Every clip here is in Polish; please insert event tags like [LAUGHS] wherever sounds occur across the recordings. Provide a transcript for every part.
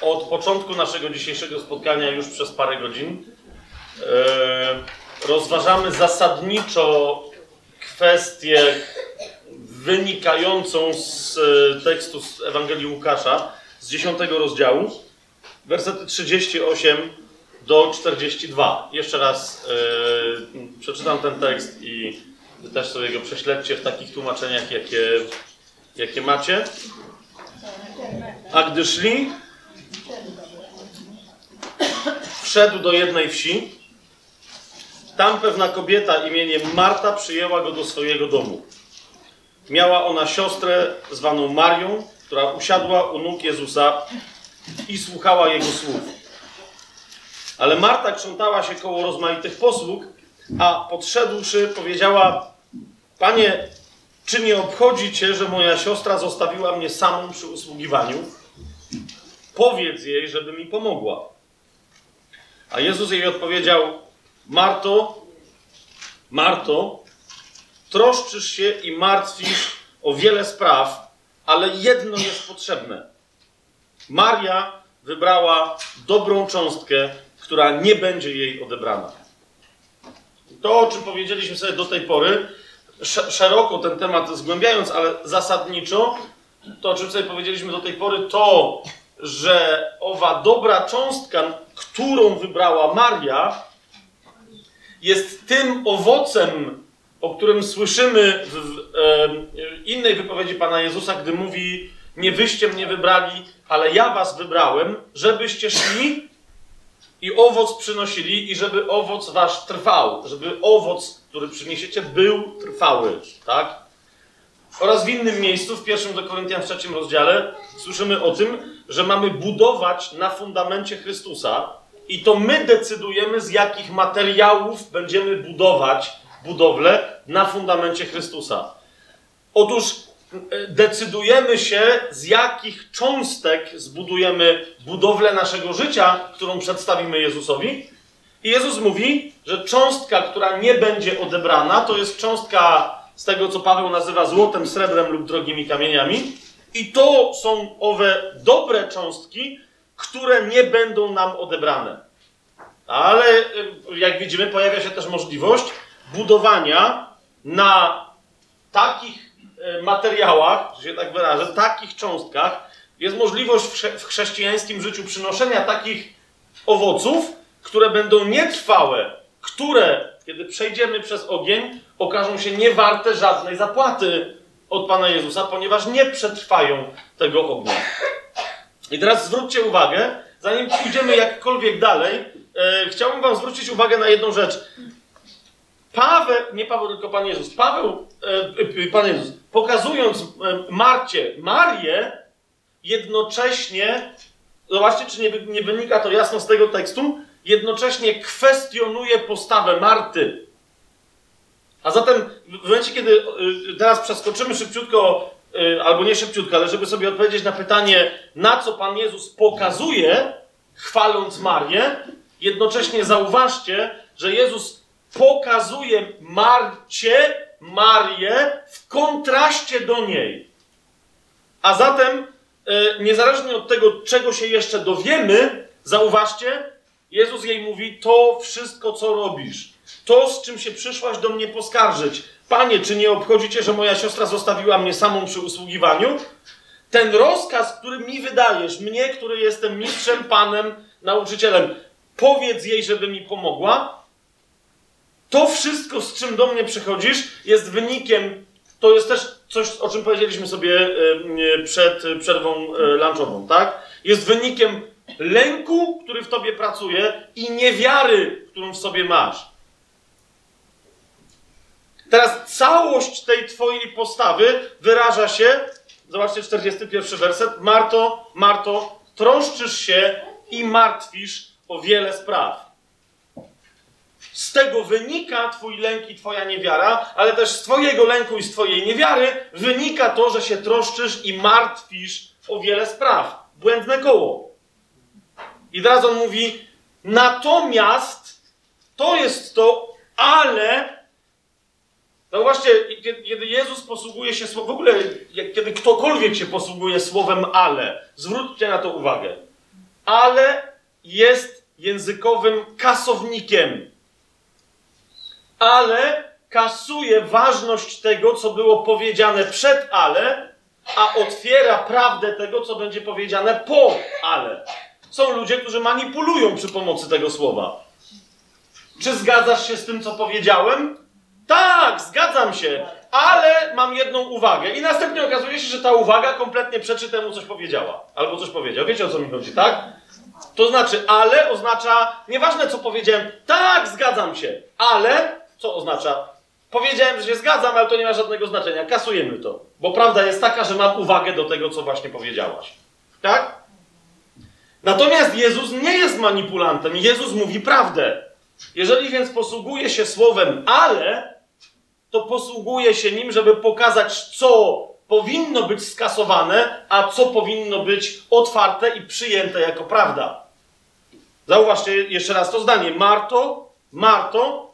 od początku naszego dzisiejszego spotkania już przez parę godzin. E, rozważamy zasadniczo kwestię wynikającą z e, tekstu z Ewangelii Łukasza z 10 rozdziału, wersety 38 do 42. Jeszcze raz e, przeczytam ten tekst i wy też sobie go prześledźcie w takich tłumaczeniach, jakie, jakie macie. A gdy szli, wszedł do jednej wsi. Tam pewna kobieta imieniem Marta przyjęła go do swojego domu. Miała ona siostrę zwaną Marią, która usiadła u nóg Jezusa i słuchała jego słów. Ale Marta krzątała się koło rozmaitych posług, a podszedłszy powiedziała: Panie, czy nie obchodzi cię, że moja siostra zostawiła mnie samą przy usługiwaniu? Powiedz jej, żeby mi pomogła. A Jezus jej odpowiedział: Marto, Marto, troszczysz się i martwisz o wiele spraw, ale jedno jest potrzebne. Maria wybrała dobrą cząstkę, która nie będzie jej odebrana. To, o czym powiedzieliśmy sobie do tej pory, szeroko ten temat zgłębiając, ale zasadniczo, to, o czym sobie powiedzieliśmy do tej pory, to, że owa dobra cząstka, którą wybrała Maria, jest tym owocem, o którym słyszymy w innej wypowiedzi Pana Jezusa, gdy mówi: Nie wyście mnie wybrali, ale ja was wybrałem, żebyście szli i owoc przynosili, i żeby owoc wasz trwał, żeby owoc, który przyniesiecie, był trwały. Tak? Oraz w innym miejscu, w pierwszym do Koryntian w trzecim rozdziale, słyszymy o tym, że mamy budować na fundamencie Chrystusa i to my decydujemy, z jakich materiałów będziemy budować budowlę na fundamencie Chrystusa. Otóż e, decydujemy się, z jakich cząstek zbudujemy budowlę naszego życia, którą przedstawimy Jezusowi. I Jezus mówi, że cząstka, która nie będzie odebrana, to jest cząstka z tego, co Paweł nazywa złotem, srebrem lub drogimi kamieniami. I to są owe dobre cząstki, które nie będą nam odebrane. Ale y, jak widzimy, pojawia się też możliwość budowania na takich y, materiałach, że się tak wyrażę, takich cząstkach. Jest możliwość w chrześcijańskim życiu przynoszenia takich owoców, które będą nietrwałe, które, kiedy przejdziemy przez ogień, okażą się niewarte żadnej zapłaty od Pana Jezusa, ponieważ nie przetrwają tego ognia. I teraz zwróćcie uwagę, zanim pójdziemy jakkolwiek dalej, e, chciałbym Wam zwrócić uwagę na jedną rzecz. Paweł, nie Paweł, tylko Pan Jezus, Paweł, e, Pan Jezus, pokazując e, Marcie Marię, jednocześnie, zobaczcie, czy nie, nie wynika to jasno z tego tekstu, jednocześnie kwestionuje postawę Marty. A zatem w momencie, kiedy y, teraz przeskoczymy szybciutko, y, albo nie szybciutko, ale żeby sobie odpowiedzieć na pytanie, na co Pan Jezus pokazuje, chwaląc Marię, jednocześnie zauważcie, że Jezus pokazuje Marcie, Marię w kontraście do niej. A zatem, y, niezależnie od tego, czego się jeszcze dowiemy, zauważcie, Jezus jej mówi: To wszystko, co robisz, to, z czym się przyszłaś do mnie poskarżyć. Panie, czy nie obchodzi cię, że moja siostra zostawiła mnie samą przy usługiwaniu? Ten rozkaz, który mi wydajesz, mnie, który jestem mistrzem, panem, nauczycielem, powiedz jej, żeby mi pomogła. To wszystko, z czym do mnie przychodzisz, jest wynikiem, to jest też coś, o czym powiedzieliśmy sobie e, e, przed przerwą e, lunchową, tak? Jest wynikiem lęku, który w tobie pracuje i niewiary, którą w sobie masz. Teraz całość tej twojej postawy wyraża się, zobaczcie 41 werset, Marto, Marto, troszczysz się i martwisz o wiele spraw. Z tego wynika Twój lęk i Twoja niewiara, ale też z Twojego lęku i z Twojej niewiary wynika to, że się troszczysz i martwisz o wiele spraw. Błędne koło. I teraz on mówi: Natomiast to jest to, ale Zauważcie, kiedy Jezus posługuje się słowem, w ogóle kiedy ktokolwiek się posługuje słowem ale, zwróćcie na to uwagę. ale jest językowym kasownikiem. Ale kasuje ważność tego, co było powiedziane przed ale, a otwiera prawdę tego, co będzie powiedziane po ale. Są ludzie, którzy manipulują przy pomocy tego słowa. Czy zgadzasz się z tym, co powiedziałem? Tak, zgadzam się, ale mam jedną uwagę. I następnie okazuje się, że ta uwaga kompletnie przeczy temu, coś powiedziała. Albo coś powiedział. Wiecie o co mi chodzi, tak? To znaczy, ale oznacza, nieważne co powiedziałem, tak, zgadzam się, ale, co oznacza? Powiedziałem, że się zgadzam, ale to nie ma żadnego znaczenia. Kasujemy to. Bo prawda jest taka, że mam uwagę do tego, co właśnie powiedziałaś. Tak? Natomiast Jezus nie jest manipulantem. Jezus mówi prawdę. Jeżeli więc posługuje się słowem ale, to posługuje się nim, żeby pokazać, co powinno być skasowane, a co powinno być otwarte i przyjęte jako prawda. Zauważcie jeszcze raz to zdanie. Marto, Marto,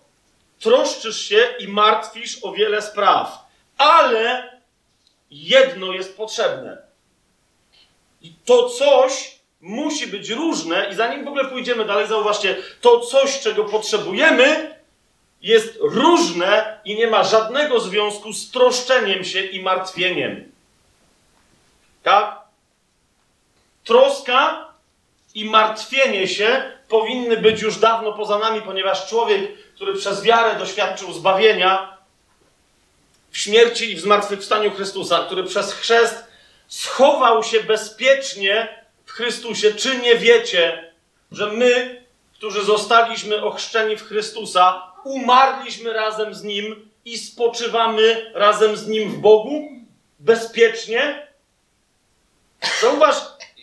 troszczysz się i martwisz o wiele spraw, ale jedno jest potrzebne. I to coś musi być różne, i zanim w ogóle pójdziemy dalej, zauważcie, to coś, czego potrzebujemy, jest różne i nie ma żadnego związku z troszczeniem się i martwieniem. Tak? Troska i martwienie się powinny być już dawno poza nami, ponieważ człowiek, który przez wiarę doświadczył zbawienia w śmierci i w zmartwychwstaniu Chrystusa, który przez chrzest schował się bezpiecznie w Chrystusie, czy nie wiecie, że my, którzy zostaliśmy ochrzczeni w Chrystusa, umarliśmy razem z Nim i spoczywamy razem z Nim w Bogu? Bezpiecznie? Zauważ,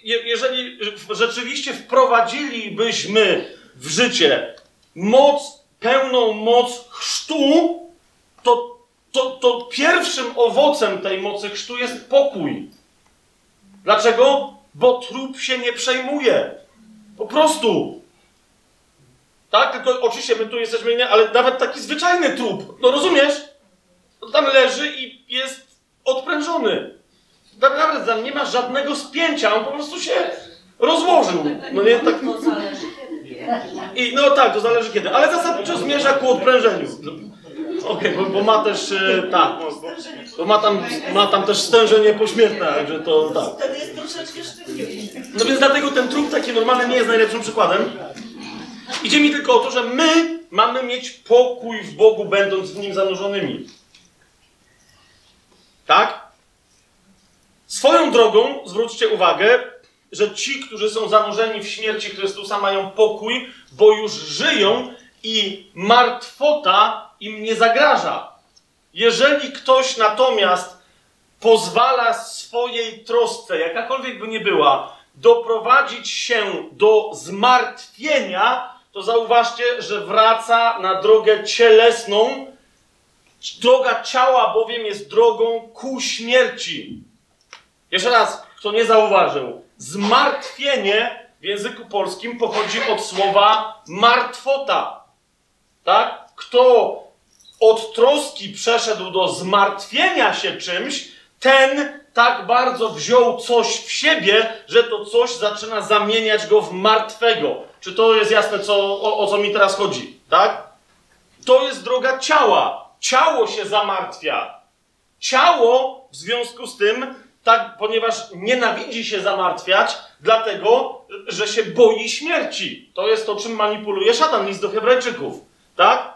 jeżeli rzeczywiście wprowadzilibyśmy w życie moc, pełną moc chrztu, to, to, to pierwszym owocem tej mocy chrztu jest pokój. Dlaczego? Bo trup się nie przejmuje. Po prostu. Tak? Tylko oczywiście my tu jesteśmy, nie, ale nawet taki zwyczajny trup, no rozumiesz? Tam leży i jest odprężony. Tak naprawdę tam nie ma żadnego spięcia, on po prostu się rozłożył. No nie, tak... I, no tak, to zależy kiedy, ale zasadniczo zmierza ku odprężeniu. Okej, okay, bo, bo, ma też, e, tak, bo, bo, ma, tam, ma tam też stężenie pośmiertne, także to tak. Wtedy jest troszeczkę sztywniej. No więc dlatego ten trup taki normalny nie jest najlepszym przykładem. Idzie mi tylko o to, że my mamy mieć pokój w Bogu, będąc w Nim zanurzonymi. Tak? Swoją drogą, zwróćcie uwagę, że ci, którzy są zanurzeni w śmierci Chrystusa, mają pokój, bo już żyją i martwota im nie zagraża. Jeżeli ktoś natomiast pozwala swojej trosce, jakakolwiek by nie była, doprowadzić się do zmartwienia, to zauważcie, że wraca na drogę cielesną. Droga ciała bowiem jest drogą ku śmierci. Jeszcze raz, kto nie zauważył, zmartwienie w języku polskim pochodzi od słowa martwota. Tak? Kto od troski przeszedł do zmartwienia się czymś, ten tak bardzo wziął coś w siebie, że to coś zaczyna zamieniać go w martwego. Czy to jest jasne, co, o, o co mi teraz chodzi? Tak? To jest droga ciała. Ciało się zamartwia. Ciało w związku z tym, tak, ponieważ nienawidzi się zamartwiać, dlatego, że się boi śmierci. To jest to, czym manipuluje szatan, list do Hebrajczyków. Tak?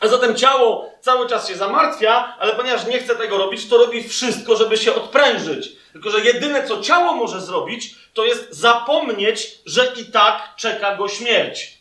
A zatem ciało cały czas się zamartwia, ale ponieważ nie chce tego robić, to robi wszystko, żeby się odprężyć. Tylko, że jedyne, co ciało może zrobić, to jest zapomnieć, że i tak czeka go śmierć.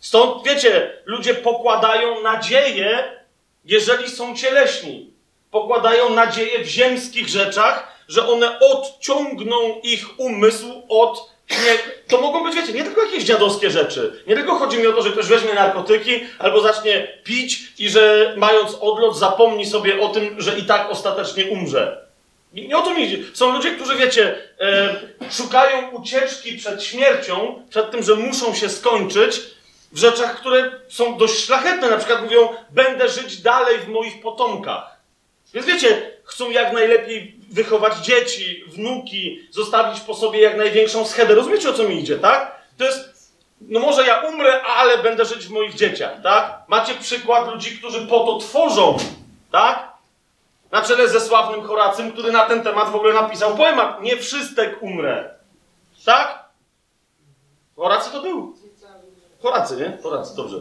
Stąd, wiecie, ludzie pokładają nadzieję, jeżeli są cieleśni. Pokładają nadzieję w ziemskich rzeczach, że one odciągną ich umysł od nie, to mogą być, wiecie, nie tylko jakieś dziadowskie rzeczy. Nie tylko chodzi mi o to, że ktoś weźmie narkotyki albo zacznie pić i że mając odlot zapomni sobie o tym, że i tak ostatecznie umrze. Nie, nie o to mi idzie. Są ludzie, którzy, wiecie, e, szukają ucieczki przed śmiercią, przed tym, że muszą się skończyć w rzeczach, które są dość szlachetne. Na przykład mówią, będę żyć dalej w moich potomkach. Więc wiecie, chcą jak najlepiej wychować dzieci, wnuki, zostawić po sobie jak największą schedę. Rozumiecie, o co mi idzie, tak? To jest, no może ja umrę, ale będę żyć w moich dzieciach, tak? Macie przykład ludzi, którzy po to tworzą, tak? Na czele ze sławnym Horacym, który na ten temat w ogóle napisał poemat. Nie wszystek umrę. Tak? Horacy to był. Horacy, nie? Horacy, dobrze.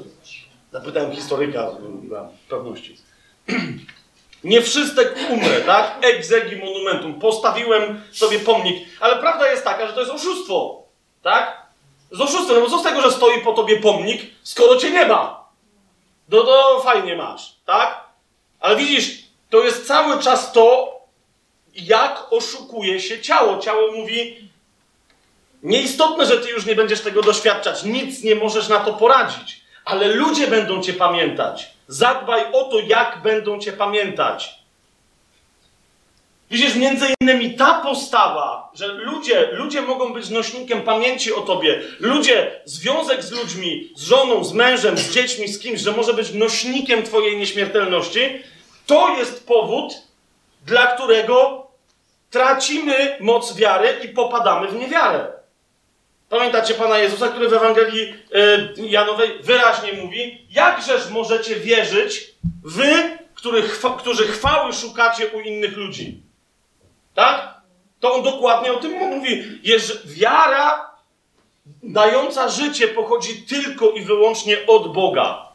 Zapytałem historyka dla pewności. [CLEARS THROAT] Nie wszystek umrę, tak? Exegi monumentum. Postawiłem sobie pomnik. Ale prawda jest taka, że to jest oszustwo. Tak? Z oszustwem, no bo co z tego, że stoi po tobie pomnik, skoro cię nie ma? No to fajnie masz, tak? Ale widzisz, to jest cały czas to, jak oszukuje się ciało. Ciało mówi, nieistotne, że ty już nie będziesz tego doświadczać, nic nie możesz na to poradzić, ale ludzie będą cię pamiętać. Zadbaj o to, jak będą cię pamiętać. Widzisz, między innymi ta postawa, że ludzie, ludzie mogą być nośnikiem pamięci o tobie, ludzie, związek z ludźmi, z żoną, z mężem, z dziećmi, z kimś, że może być nośnikiem twojej nieśmiertelności, to jest powód, dla którego tracimy moc wiary i popadamy w niewiarę. Pamiętacie Pana Jezusa, który w Ewangelii y, Janowej wyraźnie mówi, jakżeż możecie wierzyć wy, którzy, chwa, którzy chwały szukacie u innych ludzi. Tak? To on dokładnie o tym mówi. Jest wiara dająca życie pochodzi tylko i wyłącznie od Boga.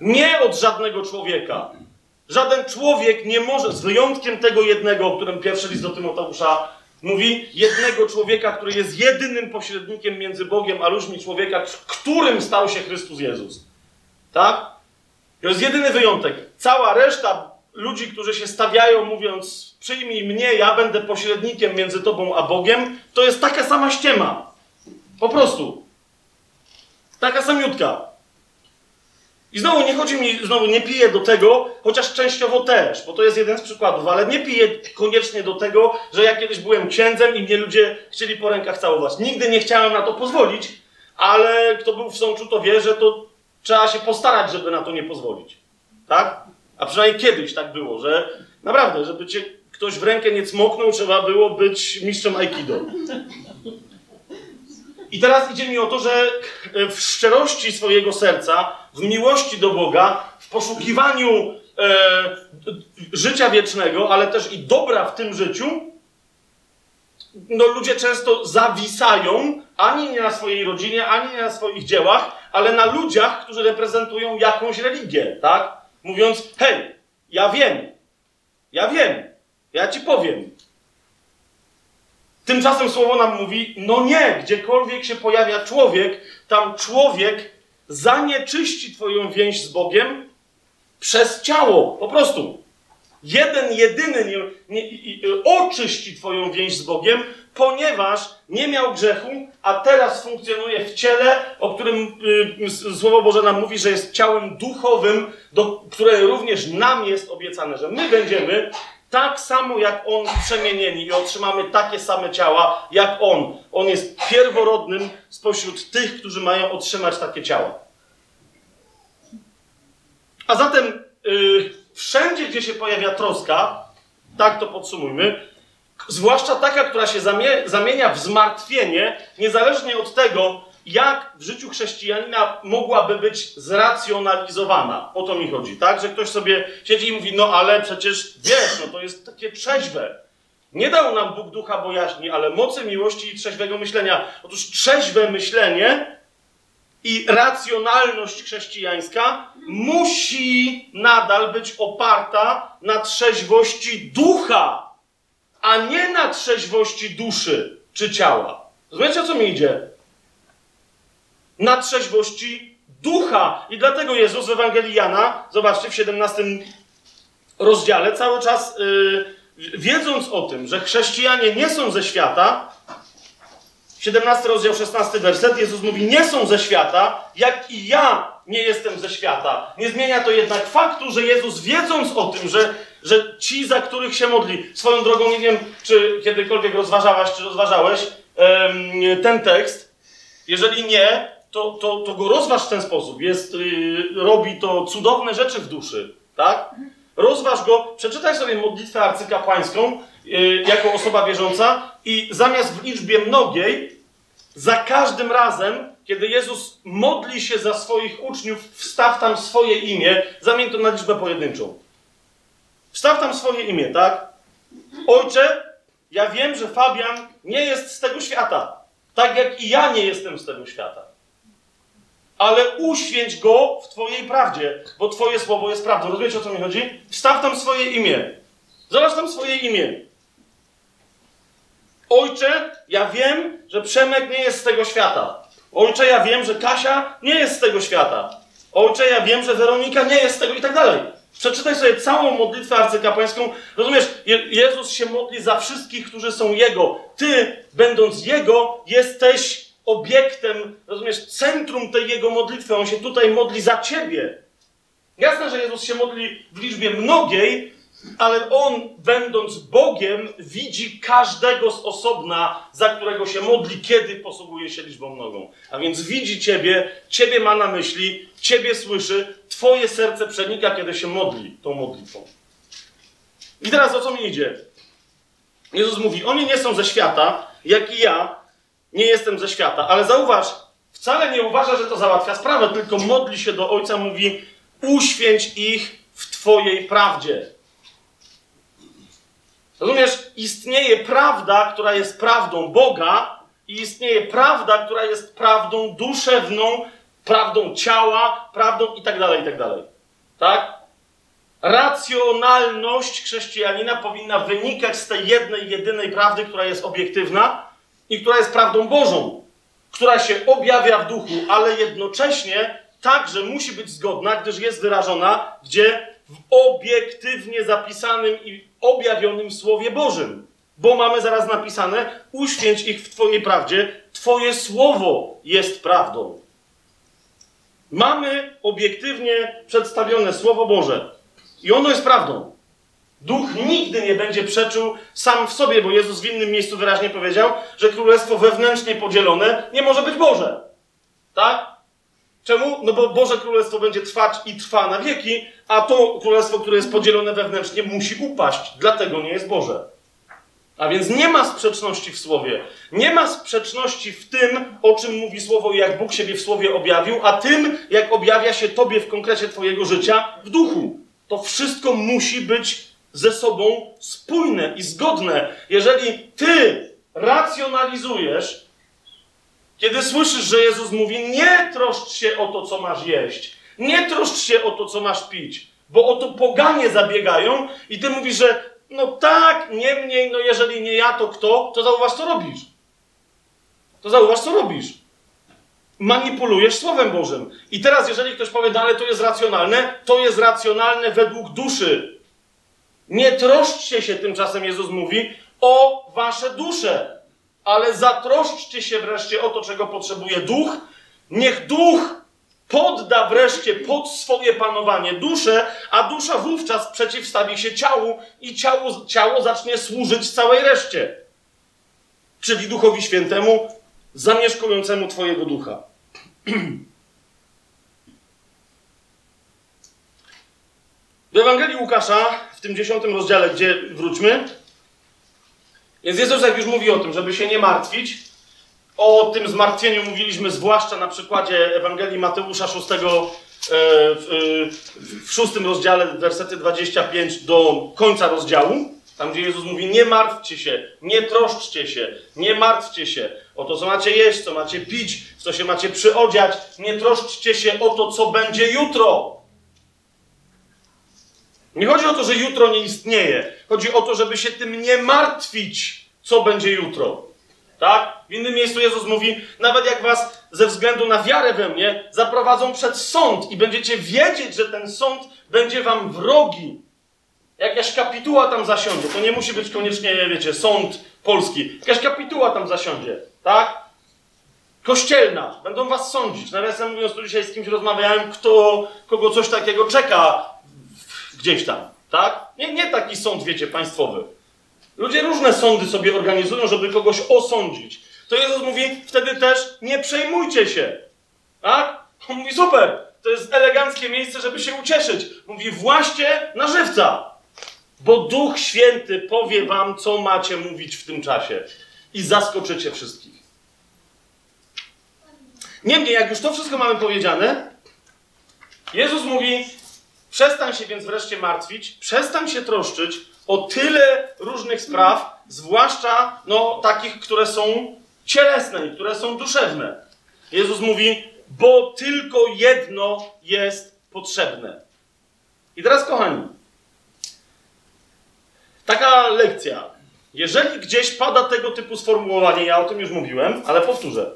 Nie od żadnego człowieka. Żaden człowiek nie może, z wyjątkiem tego jednego, o którym pierwszy list do Tymoteusza mówi, jednego człowieka, który jest jedynym pośrednikiem między Bogiem a ludźmi, człowieka, którym stał się Chrystus Jezus. Tak? To jest jedyny wyjątek. Cała reszta ludzi, którzy się stawiają, mówiąc, przyjmij mnie, ja będę pośrednikiem między tobą a Bogiem, to jest taka sama ściema. Po prostu. Taka samiutka. I znowu nie chodzi mi, znowu nie piję do tego, chociaż częściowo też, bo to jest jeden z przykładów, ale nie piję koniecznie do tego, że ja kiedyś byłem księdzem i mnie ludzie chcieli po rękach całować. Nigdy nie chciałem na to pozwolić, ale kto był w sączu, to wie, że to trzeba się postarać, żeby na to nie pozwolić. Tak? A przynajmniej kiedyś tak było, że naprawdę, żeby cię ktoś w rękę nie cmoknął, trzeba było być mistrzem Aikido. I teraz idzie mi o to, że w szczerości swojego serca, w miłości do Boga, w poszukiwaniu e, życia wiecznego, ale też i dobra w tym życiu, no ludzie często zawisają ani nie na swojej rodzinie, ani nie na swoich dziełach, ale na ludziach, którzy reprezentują jakąś religię, tak? Mówiąc, hej, ja wiem, ja wiem, ja ci powiem, Tymczasem słowo nam mówi: no nie, gdziekolwiek się pojawia człowiek, tam człowiek zanieczyści Twoją więź z Bogiem przez ciało. Po prostu. Jeden, jedyny nie, nie, oczyści Twoją więź z Bogiem, ponieważ nie miał grzechu, a teraz funkcjonuje w ciele, o którym y, Słowo Boże nam mówi, że jest ciałem duchowym, do, które również nam jest obiecane, że my będziemy tak samo jak On przemienieni i otrzymamy takie same ciała jak On. On jest pierworodnym spośród tych, którzy mają otrzymać takie ciała. A zatem yy, wszędzie, gdzie się pojawia troska, tak to podsumujmy, zwłaszcza taka, która się zamienia w zmartwienie, niezależnie od tego, jak w życiu chrześcijanina mogłaby być zracjonalizowana. O to mi chodzi, tak? Że ktoś sobie siedzi i mówi, no ale przecież wiesz, no to jest takie trzeźwe. Nie dał nam Bóg ducha bojaźni, ale mocy miłości i trzeźwego myślenia. Otóż trzeźwe myślenie i racjonalność chrześcijańska musi nadal być oparta na trzeźwości ducha, a nie na trzeźwości duszy czy ciała. Rozumiecie, o co mi idzie? Na trzeźwości ducha. I dlatego Jezus w Ewangelii Jana, zobaczcie, w 17 rozdziale, cały czas yy, wiedząc o tym, że chrześcijanie nie są ze świata, 17 rozdział, 16 werset, Jezus mówi, nie są ze świata, jak i ja nie jestem ze świata. Nie zmienia to jednak faktu, że Jezus wiedząc o tym, że, że ci, za których się modli, swoją drogą, nie wiem, czy kiedykolwiek rozważałaś, czy rozważałeś ten tekst, jeżeli nie, to, to, to go rozważ w ten sposób. Jest, yy, robi to cudowne rzeczy w duszy, tak? rozważ go, przeczytaj sobie modlitwę arcykapłańską yy, jako osoba wierząca i zamiast w liczbie mnogiej, za każdym razem, kiedy Jezus modli się za swoich uczniów, wstaw tam swoje imię, zamień to na liczbę pojedynczą. Wstaw tam swoje imię, tak? Ojcze, ja wiem, że Fabian nie jest z tego świata. Tak jak i ja nie jestem z tego świata. Ale uświęć go w Twojej prawdzie, bo Twoje słowo jest prawdą. Rozumiecie o co mi chodzi? Wstaw tam swoje imię. Zobacz tam swoje imię. Ojcze, ja wiem, że Przemek nie jest z tego świata. Ojcze, ja wiem, że Kasia nie jest z tego świata. Ojcze, ja wiem, że Weronika nie jest z tego i tak dalej. Przeczytaj sobie całą modlitwę arcykapłańską. Rozumiesz, Je- Jezus się modli za wszystkich, którzy są Jego. Ty, będąc Jego, jesteś obiektem, rozumiesz, centrum tej Jego modlitwy. On się tutaj modli za Ciebie. Jasne, że Jezus się modli w liczbie mnogiej, ale On, będąc Bogiem, widzi każdego z osobna, za którego się modli, kiedy posługuje się liczbą mnogą. A więc widzi Ciebie, Ciebie ma na myśli, Ciebie słyszy, Twoje serce przenika, kiedy się modli tą modlitwą. I teraz o co mi idzie? Jezus mówi, oni nie są ze świata, jak i ja nie jestem ze świata. Ale zauważ, wcale nie uważa, że to załatwia sprawę, tylko modli się do Ojca, mówi, uświęć ich w Twojej prawdzie. Rozumiesz, istnieje prawda, która jest prawdą Boga, i istnieje prawda, która jest prawdą duszewną, prawdą ciała, prawdą i tak dalej, i tak. Tak? Racjonalność chrześcijanina powinna wynikać z tej jednej, jedynej prawdy, która jest obiektywna i która jest prawdą Bożą, która się objawia w duchu, ale jednocześnie także musi być zgodna, gdyż jest wyrażona gdzie? W obiektywnie zapisanym i objawionym Słowie Bożym. Bo mamy zaraz napisane: uświęć ich w Twojej prawdzie, Twoje słowo jest prawdą. Mamy obiektywnie przedstawione Słowo Boże. I ono jest prawdą. Duch nigdy nie będzie przeczył sam w sobie, bo Jezus w innym miejscu wyraźnie powiedział, że królestwo wewnętrznie podzielone nie może być Boże. Tak? Czemu? No bo Boże Królestwo będzie trwać i trwa na wieki, a to królestwo, które jest podzielone wewnętrznie, musi upaść. Dlatego nie jest Boże. A więc nie ma sprzeczności w Słowie. Nie ma sprzeczności w tym, o czym mówi Słowo i jak Bóg siebie w Słowie objawił, a tym, jak objawia się Tobie w konkrecie Twojego życia w duchu. To wszystko musi być ze sobą spójne i zgodne. Jeżeli Ty racjonalizujesz, kiedy słyszysz, że Jezus mówi, nie troszcz się o to, co masz jeść, nie troszcz się o to, co masz pić, bo o to poganie zabiegają i ty mówisz, że no tak, niemniej, no jeżeli nie ja, to kto? To zauważ, co robisz. To zauważ, co robisz. Manipulujesz Słowem Bożym. I teraz, jeżeli ktoś powie, no ale to jest racjonalne, to jest racjonalne według duszy. Nie troszczcie się, tymczasem Jezus mówi, o wasze dusze, ale zatroszczcie się wreszcie o to, czego potrzebuje duch. Niech duch podda wreszcie pod swoje panowanie duszę, a dusza wówczas przeciwstawi się ciału i ciało, ciało zacznie służyć całej reszcie. Czyli Duchowi Świętemu, zamieszkującemu Twojego ducha. [CLEARS THROAT] W Ewangelii Łukasza, w tym dziesiątym rozdziale, gdzie wróćmy, więc Jezus, jak już mówi o tym, żeby się nie martwić, o tym zmartwieniu mówiliśmy zwłaszcza na przykładzie Ewangelii Mateusza 6, e, w, w szóstym rozdziale, wersety 25 do końca rozdziału, tam gdzie Jezus mówi, nie martwcie się, nie troszczcie się, nie martwcie się o to, co macie jeść, co macie pić, w co się macie przyodziać, nie troszczcie się o to, co będzie jutro. Nie chodzi o to, że jutro nie istnieje. Chodzi o to, żeby się tym nie martwić, co będzie jutro. Tak? W innym miejscu Jezus mówi, nawet jak was ze względu na wiarę we mnie zaprowadzą przed sąd i będziecie wiedzieć, że ten sąd będzie wam wrogi. Jakaś kapituła tam zasiądzie. To nie musi być koniecznie, wiecie, sąd polski. Jakaś kapituła tam zasiądzie. Tak? Kościelna. Będą was sądzić. Nawiasem mówiąc, tu dzisiaj z kimś rozmawiałem, kto, kogo coś takiego czeka gdzieś tam, tak? Nie, nie taki sąd, wiecie, państwowy. Ludzie różne sądy sobie organizują, żeby kogoś osądzić. To Jezus mówi wtedy też, nie przejmujcie się, tak? On mówi, super, to jest eleganckie miejsce, żeby się ucieszyć. Mówi, właśnie na żywca. Bo Duch Święty powie wam, co macie mówić w tym czasie. I zaskoczycie wszystkich. Niemniej, jak już to wszystko mamy powiedziane, Jezus mówi, przestań się więc wreszcie martwić, przestań się troszczyć o tyle różnych spraw, zwłaszcza no, takich, które są cielesne i które są duszewne. Jezus mówi, bo tylko jedno jest potrzebne. I teraz, kochani, taka lekcja. Jeżeli gdzieś pada tego typu sformułowanie, ja o tym już mówiłem, ale powtórzę.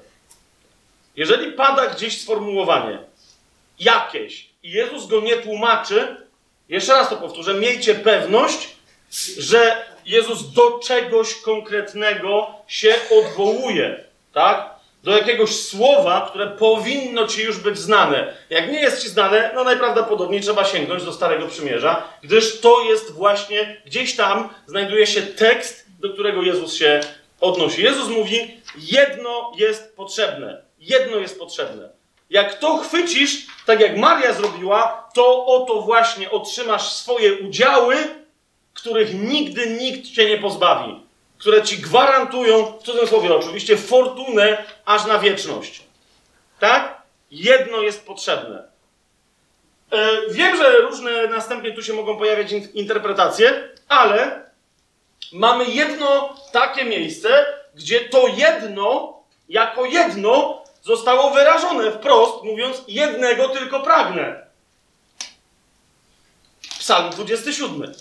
Jeżeli pada gdzieś sformułowanie jakieś i Jezus go nie tłumaczy, jeszcze raz to powtórzę, miejcie pewność, że Jezus do czegoś konkretnego się odwołuje, tak? Do jakiegoś słowa, które powinno ci już być znane. Jak nie jest ci znane, no najprawdopodobniej trzeba sięgnąć do Starego Przymierza, gdyż to jest właśnie gdzieś tam znajduje się tekst, do którego Jezus się odnosi. Jezus mówi: jedno jest potrzebne. Jedno jest potrzebne. Jak to chwycisz, tak jak Maria zrobiła, to oto właśnie otrzymasz swoje udziały, których nigdy nikt cię nie pozbawi. Które ci gwarantują, w cudzysłowie oczywiście, fortunę aż na wieczność. Tak? Jedno jest potrzebne. E, wiem, że różne następnie tu się mogą pojawiać in- interpretacje, ale mamy jedno takie miejsce, gdzie to jedno, jako jedno, zostało wyrażone wprost, mówiąc: jednego tylko pragnę. Psalm 27.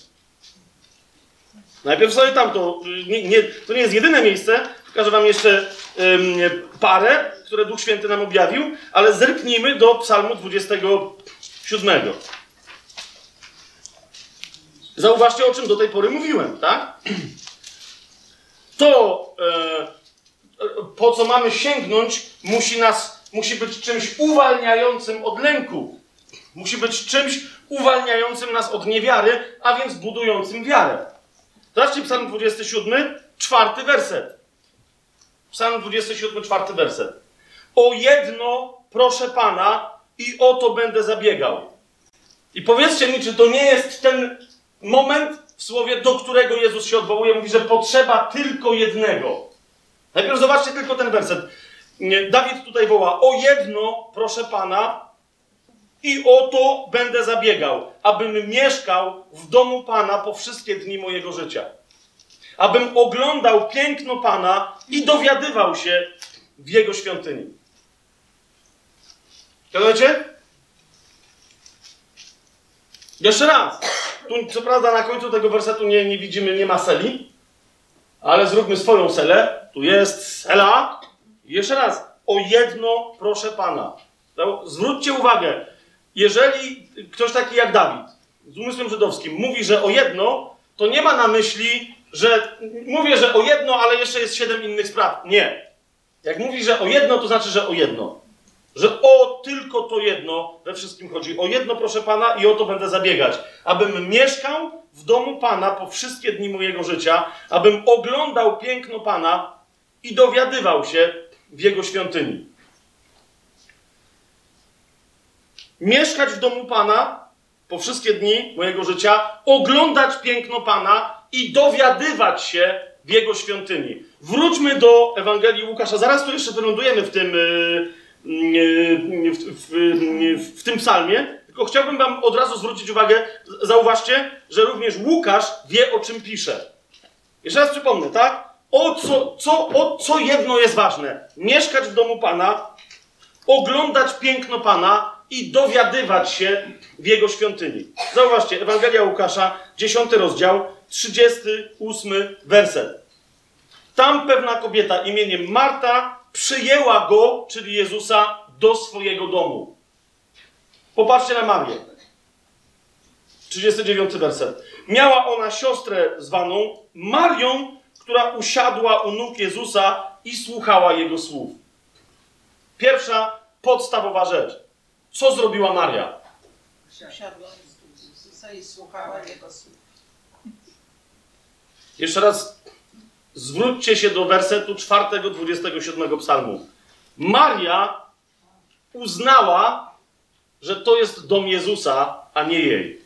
Najpierw sobie tam to, nie, nie, to nie jest jedyne miejsce, pokażę wam jeszcze ym, parę, które Duch Święty nam objawił, ale zerknijmy do Psalmu 27. Zauważcie, o czym do tej pory mówiłem, tak? [CLEARS THROAT] To, e, po co mamy sięgnąć, musi nas, musi być czymś uwalniającym od lęku. Musi być czymś uwalniającym nas od niewiary, a więc budującym wiarę. Zobaczcie Psalm 27, czwarty werset. Psalm 27, czwarty werset. O jedno proszę Pana i o to będę zabiegał. I powiedzcie mi, czy to nie jest ten moment w słowie, do którego Jezus się odwołuje, mówi, że potrzeba tylko jednego. Najpierw zobaczcie tylko ten werset. Dawid tutaj woła: O jedno proszę Pana i o to będę zabiegał, abym mieszkał w domu Pana po wszystkie dni mojego życia. Abym oglądał piękno Pana i dowiadywał się w Jego świątyni. Rozumiecie? Jeszcze raz. Tu, co prawda, na końcu tego wersetu nie, nie widzimy, nie ma seli, ale zróbmy swoją selę. Tu jest sela. Jeszcze raz. O jedno proszę Pana. Zwróćcie uwagę, jeżeli ktoś taki jak Dawid z umysłem żydowskim mówi, że o jedno, to nie ma na myśli, że mówię, że o jedno, ale jeszcze jest siedem innych spraw. Nie. Jak mówi, że o jedno, to znaczy, że o jedno. Że o tylko to jedno we wszystkim chodzi. O jedno, proszę Pana, i o to będę zabiegać. Abym mieszkał w domu Pana po wszystkie dni mojego życia, abym oglądał piękno Pana i dowiadywał się w Jego świątyni. Mieszkać w domu Pana po wszystkie dni mojego życia, oglądać piękno Pana i dowiadywać się w Jego świątyni. Wróćmy do Ewangelii Łukasza. Zaraz tu jeszcze wylądujemy w tym, yy, yy, w, w, w, w tym psalmie. Tylko chciałbym Wam od razu zwrócić uwagę, zauważcie, że również Łukasz wie, o czym pisze. Jeszcze raz przypomnę, tak? O co, co, o co jedno jest ważne? Mieszkać w domu Pana, oglądać piękno Pana i dowiadywać się w Jego świątyni. Zauważcie, Ewangelia Łukasza, 10 rozdział, 38 werset. Tam pewna kobieta imieniem Marta przyjęła go, czyli Jezusa, do swojego domu. Popatrzcie na Marię. 39 werset. Miała ona siostrę zwaną Marią, która usiadła u nóg Jezusa i słuchała jego słów. Pierwsza podstawowa rzecz. Co zrobiła Maria? Usiadła z Jezusa i słuchała Jego słów. Jeszcze raz zwróćcie się do wersetu 4, 27 psalmu. Maria uznała, że to jest dom Jezusa, a nie jej.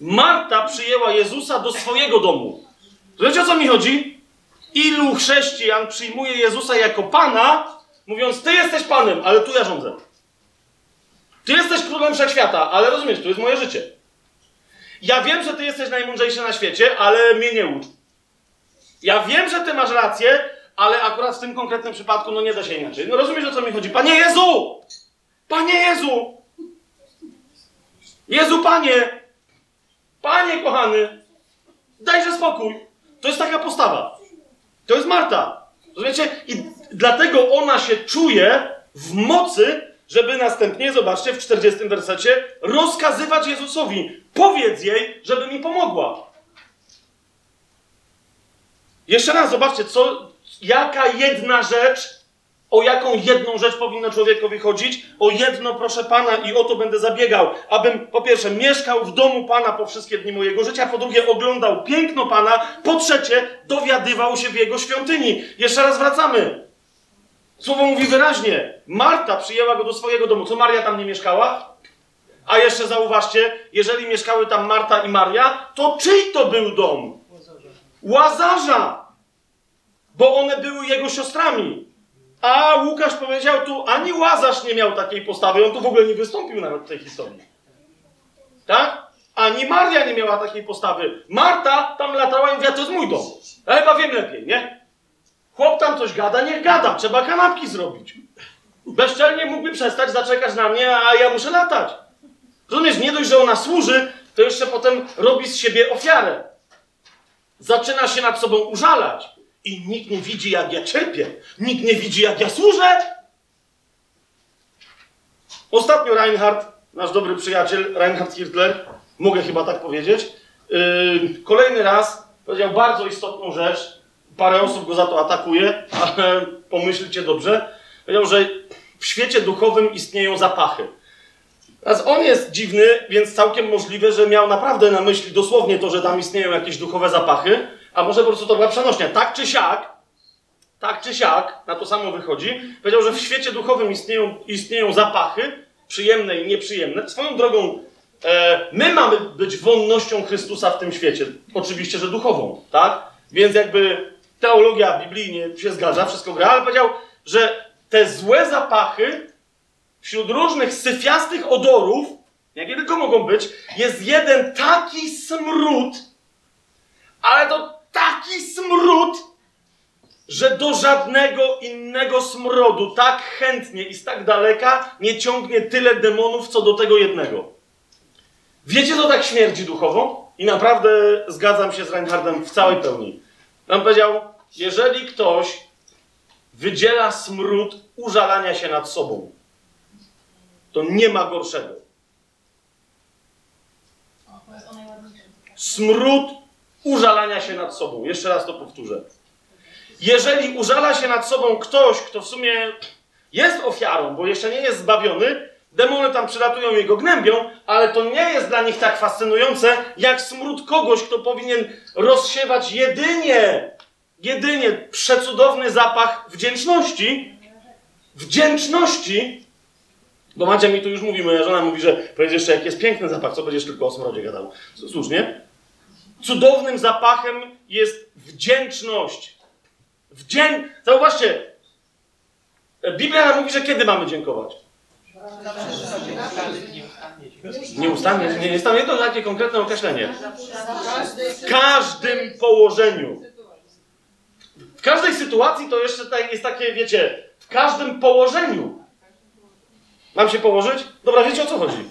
Marta przyjęła Jezusa do swojego domu. Wiecie o co mi chodzi? Ilu chrześcijan przyjmuje Jezusa jako Pana, mówiąc, Ty jesteś Panem, ale tu ja rządzę. Ty jesteś królem wszechświata, ale rozumiesz, tu jest moje życie. Ja wiem, że Ty jesteś najmądrzejszy na świecie, ale mnie nie ucz. Ja wiem, że Ty masz rację, ale akurat w tym konkretnym przypadku no nie da się inaczej. No rozumiesz, o co mi chodzi? Panie Jezu! Panie Jezu! Jezu, Panie! Panie kochany! Dajże spokój! To jest taka postawa. To jest Marta. Rozumiecie? I dlatego ona się czuje w mocy, żeby następnie, zobaczcie, w 40 wersecie, rozkazywać Jezusowi. Powiedz jej, żeby mi pomogła. Jeszcze raz, zobaczcie, co, jaka jedna rzecz, o jaką jedną rzecz powinno człowiekowi chodzić? O jedno, proszę Pana, i o to będę zabiegał, abym po pierwsze mieszkał w domu Pana po wszystkie dni mojego życia, po drugie oglądał piękno Pana, po trzecie dowiadywał się w Jego świątyni. Jeszcze raz wracamy. Słowo mówi wyraźnie. Marta przyjęła go do swojego domu. Co Maria tam nie mieszkała? A jeszcze zauważcie, jeżeli mieszkały tam Marta i Maria, to czyj to był dom? Łazarza! Bo one były jego siostrami. A Łukasz powiedział tu, ani Łazarz nie miał takiej postawy, on tu w ogóle nie wystąpił nawet w tej historii. Tak? Ani Maria nie miała takiej postawy. Marta tam latała i mówiła, to jest mój dom. Ja chyba wiem lepiej, nie? Chłop tam coś gada, niech gada. Trzeba kanapki zrobić. Bezczelnie mógłby przestać zaczekać na mnie, a ja muszę latać. Rozumiesz, nie dość, że ona służy, to jeszcze potem robi z siebie ofiarę. Zaczyna się nad sobą użalać. I nikt nie widzi, jak ja cierpię. Nikt nie widzi, jak ja służę. Ostatnio Reinhard, nasz dobry przyjaciel, Reinhard Hirtler, mogę chyba tak powiedzieć, yy, kolejny raz powiedział bardzo istotną rzecz. Parę osób go za to atakuje, [LAUGHS] ale pomyślcie dobrze. Powiedział, że w świecie duchowym istnieją zapachy. Teraz on jest dziwny, więc całkiem możliwe, że miał naprawdę na myśli dosłownie to, że tam istnieją jakieś duchowe zapachy, a może po prostu to była przenośnia. Tak czy siak, tak czy siak, na to samo wychodzi. Powiedział, że w świecie duchowym istnieją, istnieją zapachy, przyjemne i nieprzyjemne. Swoją drogą, e, my mamy być wonnością Chrystusa w tym świecie. Oczywiście, że duchową, tak? Więc jakby teologia biblijnie się zgadza, wszystko gra, ale powiedział, że te złe zapachy wśród różnych syfiastych odorów, jakie tylko mogą być, jest jeden taki smród, ale to taki smród, że do żadnego innego smrodu tak chętnie i z tak daleka nie ciągnie tyle demonów, co do tego jednego. Wiecie, co tak śmierdzi duchowo? I naprawdę zgadzam się z Reinhardem w całej pełni. On powiedział, jeżeli ktoś wydziela smród użalania się nad sobą, to nie ma gorszego. Smród użalania się nad sobą. Jeszcze raz to powtórzę. Jeżeli użala się nad sobą ktoś, kto w sumie jest ofiarą, bo jeszcze nie jest zbawiony, demony tam przylatują i go gnębią, ale to nie jest dla nich tak fascynujące, jak smród kogoś, kto powinien rozsiewać jedynie, jedynie przecudowny zapach wdzięczności. Wdzięczności bo Madzia mi tu już mówi, moja żona mówi, że powiedz jeszcze, jak jest piękny zapach, co będziesz tylko o smrodzie gadał. Słusznie. Cudownym zapachem jest wdzięczność. Wdzię... Zauważcie, Biblia mówi, że kiedy mamy dziękować? Nieustannie, nie jest tam jedno takie konkretne określenie. W każdym położeniu. W każdej sytuacji to jeszcze jest takie, wiecie, w każdym położeniu. Mam się położyć? Dobra, wiecie o co chodzi.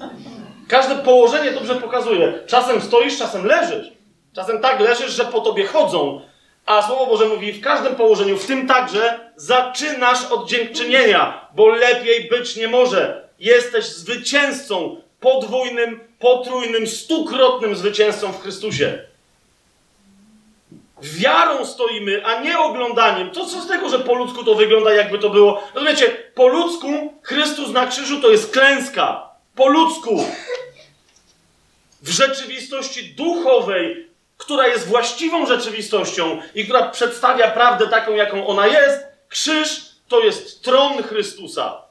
Każde położenie dobrze pokazuje. Czasem stoisz, czasem leżysz. Czasem tak leżysz, że po tobie chodzą. A Słowo Boże mówi, w każdym położeniu, w tym także, zaczynasz od dziękczynienia, bo lepiej być nie może. Jesteś zwycięzcą, podwójnym, potrójnym, stukrotnym zwycięzcą w Chrystusie. Wiarą stoimy, a nie oglądaniem. To co z tego, że po ludzku to wygląda, jakby to było. Rozumiecie, po ludzku Chrystus na krzyżu to jest klęska. Po ludzku. W rzeczywistości duchowej, która jest właściwą rzeczywistością i która przedstawia prawdę taką, jaką ona jest, krzyż to jest tron Chrystusa.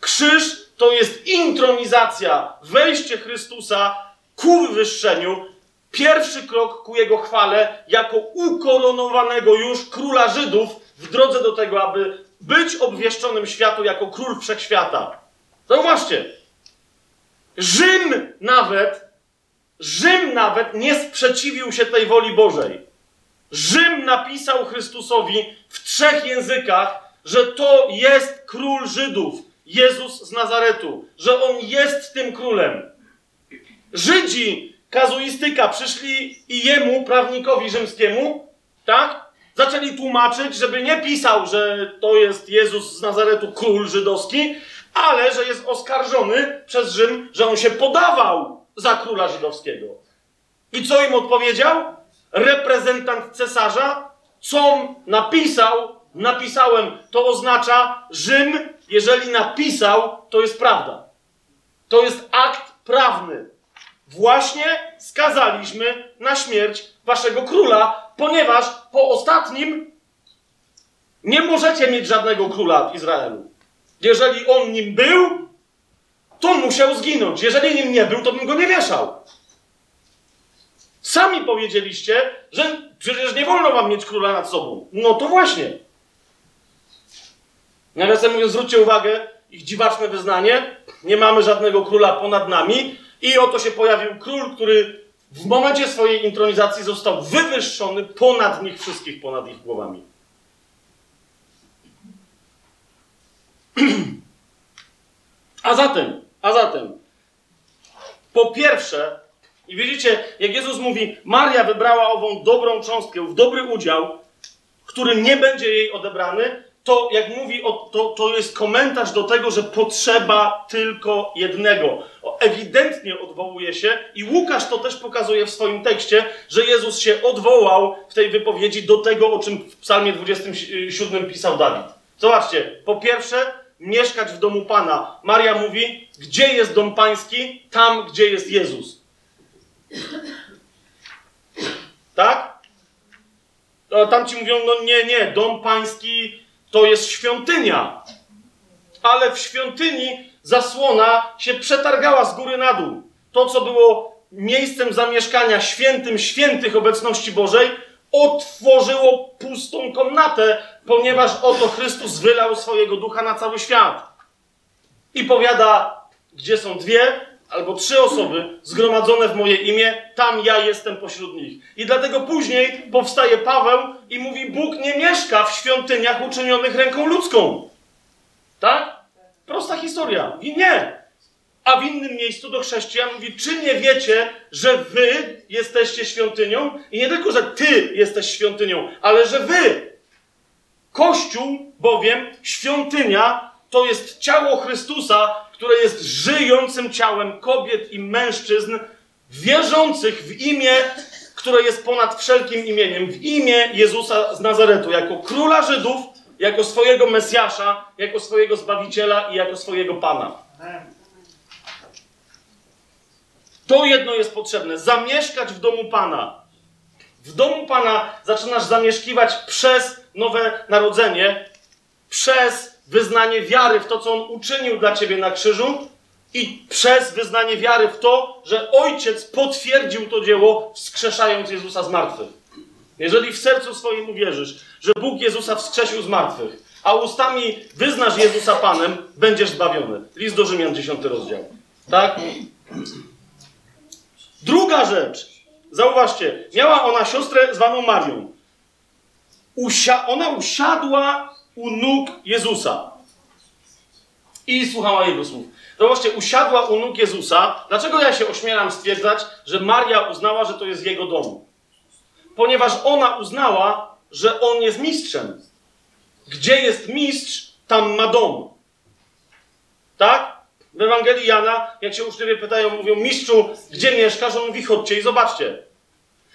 Krzyż to jest intronizacja, wejście Chrystusa ku wywyższeniu, pierwszy krok ku Jego chwale, jako ukoronowanego już króla Żydów w drodze do tego, aby być obwieszczonym światu jako król wszechświata. Zauważcie, Rzym nawet, Rzym nawet nie sprzeciwił się tej woli Bożej. Rzym napisał Chrystusowi w trzech językach, że to jest król Żydów, Jezus z Nazaretu, że on jest tym królem. Żydzi, kazuistyka, przyszli i jemu, prawnikowi rzymskiemu, tak? Zaczęli tłumaczyć, żeby nie pisał, że to jest Jezus z Nazaretu, król żydowski, ale że jest oskarżony przez Rzym, że on się podawał za króla żydowskiego. I co im odpowiedział? Reprezentant cesarza, co napisał, napisałem, to oznacza Rzym, jeżeli napisał, to jest prawda. To jest akt prawny. Właśnie skazaliśmy na śmierć waszego króla, ponieważ po ostatnim nie możecie mieć żadnego króla w Izraelu. Jeżeli on nim był, to musiał zginąć. Jeżeli nim nie był, to bym go nie wieszał. Sami powiedzieliście, że przecież nie wolno wam mieć króla nad sobą. No to właśnie. Nawiasem mówiąc, zwróćcie uwagę, ich dziwaczne wyznanie. Nie mamy żadnego króla ponad nami. I oto się pojawił król, który w momencie swojej intronizacji został wywyższony ponad nich wszystkich, ponad ich głowami. [CLEARS THROAT] A zatem, a zatem, po pierwsze, i widzicie, jak Jezus mówi, Maria wybrała ową dobrą cząstkę, w dobry udział, który nie będzie jej odebrany, to jak mówi, to, to jest komentarz do tego, że potrzeba tylko jednego. Ewidentnie odwołuje się i Łukasz to też pokazuje w swoim tekście, że Jezus się odwołał w tej wypowiedzi do tego, o czym w psalmie 27 pisał Dawid. Zobaczcie, po pierwsze, mieszkać w domu Pana. Maria mówi, gdzie jest dom pański? Tam, gdzie jest Jezus. Tak? To tamci mówią, no nie, nie, dom pański to jest świątynia. Ale w świątyni zasłona się przetargała z góry na dół. To, co było miejscem zamieszkania świętym świętych obecności Bożej, otworzyło pustą komnatę, ponieważ oto Chrystus wylał swojego ducha na cały świat. I powiada, gdzie są dwie albo trzy osoby zgromadzone w moje imię, tam ja jestem pośród nich. I dlatego później powstaje Paweł i mówi: Bóg nie mieszka w świątyniach uczynionych ręką ludzką. Tak? Prosta historia. I nie. A w innym miejscu do chrześcijan mówi: Czy nie wiecie, że wy jesteście świątynią? I nie tylko, że ty jesteś świątynią, ale że wy. Kościół, bowiem, świątynia, to jest ciało Chrystusa, które jest żyjącym ciałem kobiet i mężczyzn, wierzących w imię, które jest ponad wszelkim imieniem, w imię Jezusa z Nazaretu, jako króla Żydów, jako swojego Mesjasza, jako swojego Zbawiciela i jako swojego Pana. To jedno jest potrzebne: zamieszkać w domu Pana. W domu Pana zaczynasz zamieszkiwać przez nowe narodzenie, przez wyznanie wiary w to, co On uczynił dla ciebie na krzyżu i przez wyznanie wiary w to, że Ojciec potwierdził to dzieło, wskrzeszając Jezusa z martwych. Jeżeli w sercu swoim uwierzysz, że Bóg Jezusa wskrzesił z martwych, a ustami wyznasz Jezusa Panem, będziesz zbawiony. List do Rzymian, 10 rozdział. Tak? Druga rzecz. Zauważcie, miała ona siostrę zwaną Marią. Usia ona usiadła u nóg Jezusa i słuchała jego słów. Zobaczcie, usiadła u nóg Jezusa. Dlaczego ja się ośmielam stwierdzać, że Maria uznała, że to jest jego dom? Ponieważ ona uznała, że on jest mistrzem. Gdzie jest mistrz, tam ma dom. Tak? W Ewangelii Jana, jak się uczniowie pytają, mówią, mistrzu, gdzie mieszkasz? On mówi, chodźcie i zobaczcie.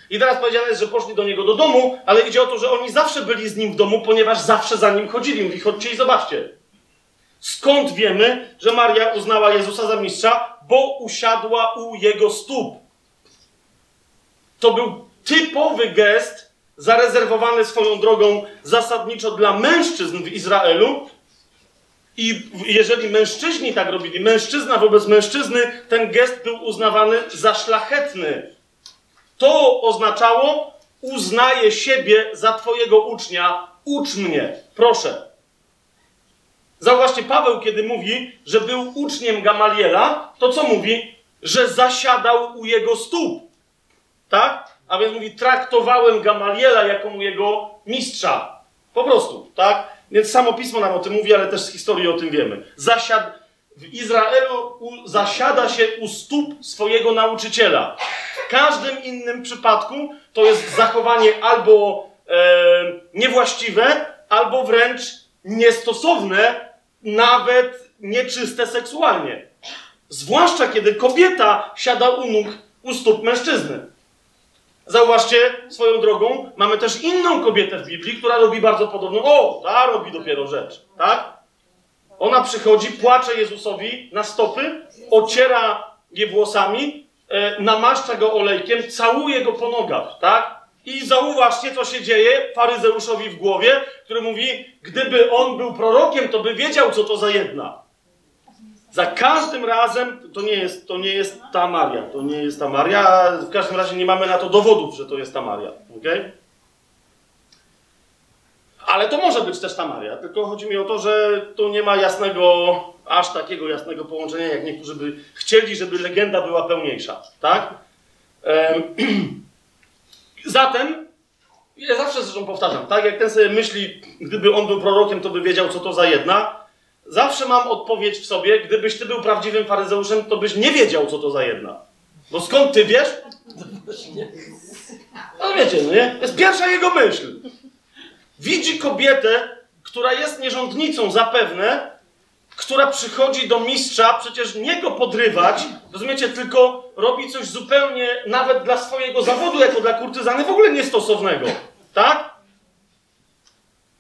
I teraz powiedziane jest, że poszli do niego do domu, ale idzie o to, że oni zawsze byli z nim w domu, ponieważ zawsze za nim chodzili. Mówi, chodźcie i zobaczcie. Skąd wiemy, że Maria uznała Jezusa za mistrza? Bo usiadła u jego stóp. To był typowy gest, zarezerwowany swoją drogą zasadniczo dla mężczyzn w Izraelu, I jeżeli mężczyźni tak robili, mężczyzna wobec mężczyzny, ten gest był uznawany za szlachetny. To oznaczało, uznaję siebie za twojego ucznia, ucz mnie, proszę. Zauważcie, Paweł, kiedy mówi, że był uczniem Gamaliela, to co mówi? Że zasiadał u jego stóp. Tak? A więc mówi, traktowałem Gamaliela jako mojego mistrza. Po prostu, tak? Więc samo pismo nam o tym mówi, ale też z historii o tym wiemy. Zasiad... W Izraelu u... zasiada się u stóp swojego nauczyciela. W każdym innym przypadku to jest zachowanie albo e, niewłaściwe, albo wręcz niestosowne, nawet nieczyste seksualnie. Zwłaszcza kiedy kobieta siada u nóg u stóp mężczyzny. Zauważcie swoją drogą, mamy też inną kobietę w Biblii, która robi bardzo podobną. O, ta robi dopiero rzecz, tak? Ona przychodzi, płacze Jezusowi na stopy, ociera je włosami, e, namaszcza go olejkiem, całuje go po nogach, tak? I zauważcie, co się dzieje faryzeuszowi w głowie, który mówi, gdyby on był prorokiem, to by wiedział, co to za jedna. Za każdym razem to nie jest, to nie jest ta Maria. To nie jest ta Maria. W każdym razie nie mamy na to dowodów, że to jest ta Maria. Okay? Ale to może być też ta Maria. Tylko chodzi mi o to, że tu nie ma jasnego, aż takiego jasnego połączenia, jak niektórzy by chcieli, żeby legenda była pełniejsza. Tak? Em, [CLEARS THROAT] Zatem, ja zawsze zresztą powtarzam, tak? Jak ten sobie myśli, gdyby on był prorokiem, to by wiedział, co to za jedna. Zawsze mam odpowiedź w sobie, gdybyś ty był prawdziwym faryzeuszem, to byś nie wiedział, co to za jedna. Bo skąd ty wiesz? No wiecie, no nie? To jest pierwsza jego myśl. Widzi kobietę, która jest nierządnicą zapewne, która przychodzi do mistrza, przecież nie go podrywać, rozumiecie, tylko robi coś zupełnie, nawet dla swojego zawodu, jako dla kurtyzany, w ogóle niestosownego. Tak?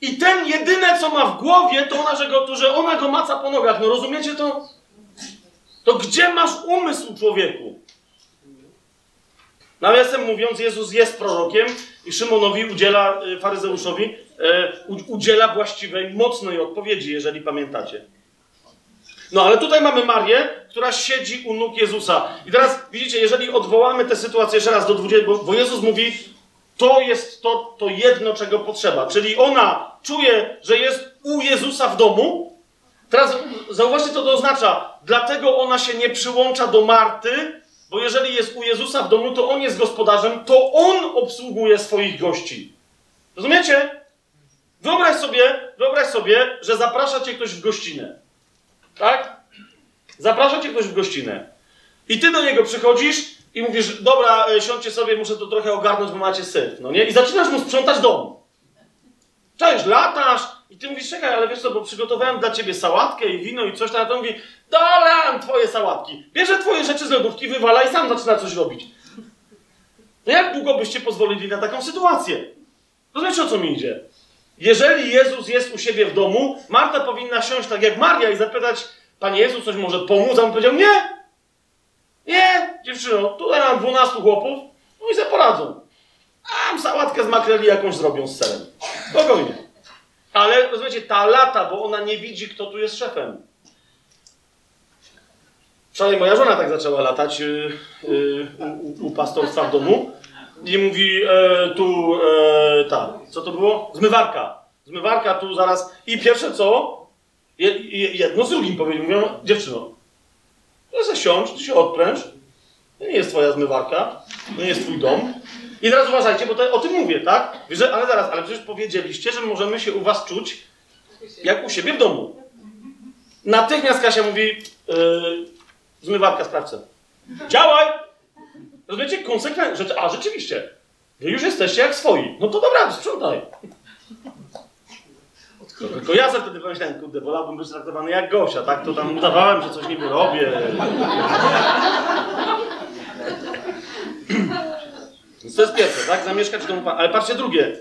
I ten jedyne, co ma w głowie, to ona, że, go, to, że ona go maca po nogach. No rozumiecie to? To gdzie masz umysł, człowieku? Nawiasem mówiąc, Jezus jest prorokiem i Szymonowi udziela, y, faryzeuszowi, e, udziela właściwej, mocnej odpowiedzi, jeżeli pamiętacie. No ale tutaj mamy Marię, która siedzi u nóg Jezusa. I teraz widzicie, jeżeli odwołamy tę sytuację jeszcze raz do 20, bo, bo Jezus mówi, to jest to, to jedno, czego potrzeba. Czyli ona czuje, że jest u Jezusa w domu. Teraz zauważcie, co to oznacza. Dlatego ona się nie przyłącza do Marty, bo jeżeli jest u Jezusa w domu, to on jest gospodarzem, to on obsługuje swoich gości. Rozumiecie? Wyobraź sobie, wyobraź sobie, że zaprasza cię ktoś w gościnę. Tak? Zaprasza cię ktoś w gościnę. I ty do niego przychodzisz i mówisz, dobra, e, siądźcie sobie, muszę to trochę ogarnąć, bo macie syf, no nie? I zaczynasz mu sprzątać dom. Cześć, latasz i ty mówisz, czekaj, ale wiesz co, bo przygotowałem dla ciebie sałatkę i wino i coś tam, a to mówi, dobra, twoje sałatki. Bierze twoje rzeczy z lodówki, wywala i sam zaczyna coś robić. No jak długo byście pozwolili na taką sytuację? Rozumiecie, o co mi idzie? Jeżeli Jezus jest u siebie w domu, Marta powinna siąść tak jak Maria i zapytać, Panie Jezu, coś może pomóc? A on powiedział, nie, nie, dziewczyno, tutaj mam 12 chłopów, no i sobie poradzą. A mam sałatkę z makreli jakąś zrobią z serem. Spokojnie. Ale rozumiecie, ta lata, bo ona nie widzi, kto tu jest szefem. Wczoraj moja żona tak zaczęła latać yy, yy, u, u pastorstwa w domu i mówi e, tu, e, tak, co to było? Zmywarka. Zmywarka tu zaraz. I pierwsze co? Je, je, jedno z drugim powiedział. Mówią, dziewczyno, zasiądź, ty się odpręż. To nie jest twoja zmywarka, to nie jest twój dom. I teraz uważajcie, bo to, o tym mówię, tak? Że, ale zaraz, ale przecież powiedzieliście, że możemy się u was czuć jak u siebie w domu. Natychmiast Kasia mówi, yy, zmywarka sprawcę. Działaj! Rozumiecie? Konsekwentnie. A rzeczywiście, wy już jesteście jak swoi. No to dobra, sprzątaj. To tylko ja sobie wtedy pomyślałem, kurde, wolałbym być traktowany jak Gosia, tak? To tam udawałem, że coś niby robię. Więc to jest pierwsze, tak? Zamieszkać w domu Pana. Ale patrzcie drugie.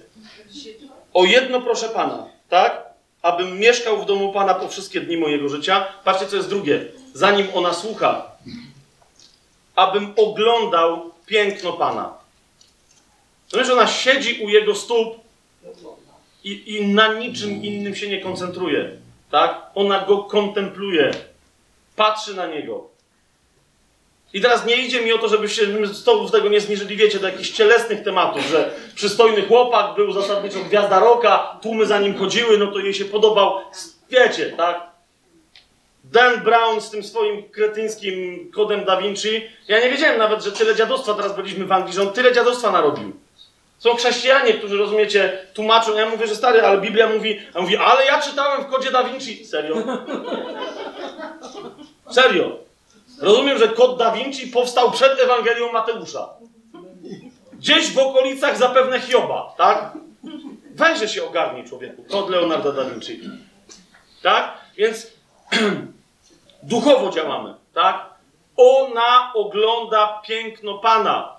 O jedno proszę Pana, tak? Abym mieszkał w domu Pana po wszystkie dni mojego życia. Patrzcie, co jest drugie. Zanim ona słucha, abym oglądał piękno Pana. To że ona siedzi u jego stóp i, i na niczym innym się nie koncentruje. Tak? Ona go kontempluje. Patrzy na niego. I teraz nie idzie mi o to, żebyście z z tego nie zniżyli, wiecie, do jakichś cielesnych tematów, że przystojny chłopak był zasadniczo gwiazda roka, tłumy za nim chodziły, no to jej się podobał. Wiecie, tak? Dan Brown z tym swoim kretyńskim kodem Da Vinci. Ja nie wiedziałem nawet, że tyle dziadostwa, teraz byliśmy w Anglii, że on tyle dziadostwa narobił. Są chrześcijanie, którzy, rozumiecie, tłumaczą. Ja mówię, że stary, ale Biblia mówi, a mówi, ale ja czytałem w kodzie Da Vinci. Serio? Serio. Rozumiem, że kod Da Vinci powstał przed Ewangelią Mateusza. Gdzieś w okolicach zapewne Hioba, tak? Weźże się ogarnij, człowieku. Kod Leonardo da Vinci. Tak? Więc [CLEARS THROAT] duchowo działamy, tak? Ona ogląda piękno Pana.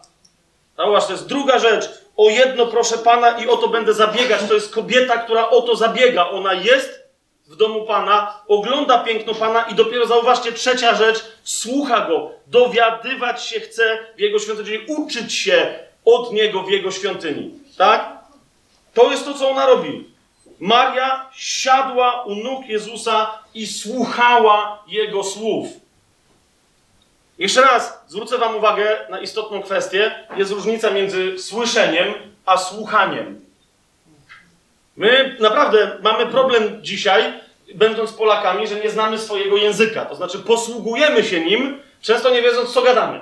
Zauważ, to jest druga rzecz. O jedno proszę Pana i o to będę zabiegać. To jest kobieta, która o to zabiega. Ona jest w domu Pana, ogląda piękno Pana i dopiero zauważcie, trzecia rzecz, słucha Go, dowiadywać się chce w Jego świątyni, uczyć się od Niego w Jego świątyni. Tak? To jest to, co ona robi. Maria siadła u nóg Jezusa i słuchała Jego słów. Jeszcze raz zwrócę Wam uwagę na istotną kwestię. Jest różnica między słyszeniem a słuchaniem. My naprawdę mamy problem dzisiaj, będąc Polakami, że nie znamy swojego języka. To znaczy posługujemy się nim, często nie wiedząc, co gadamy.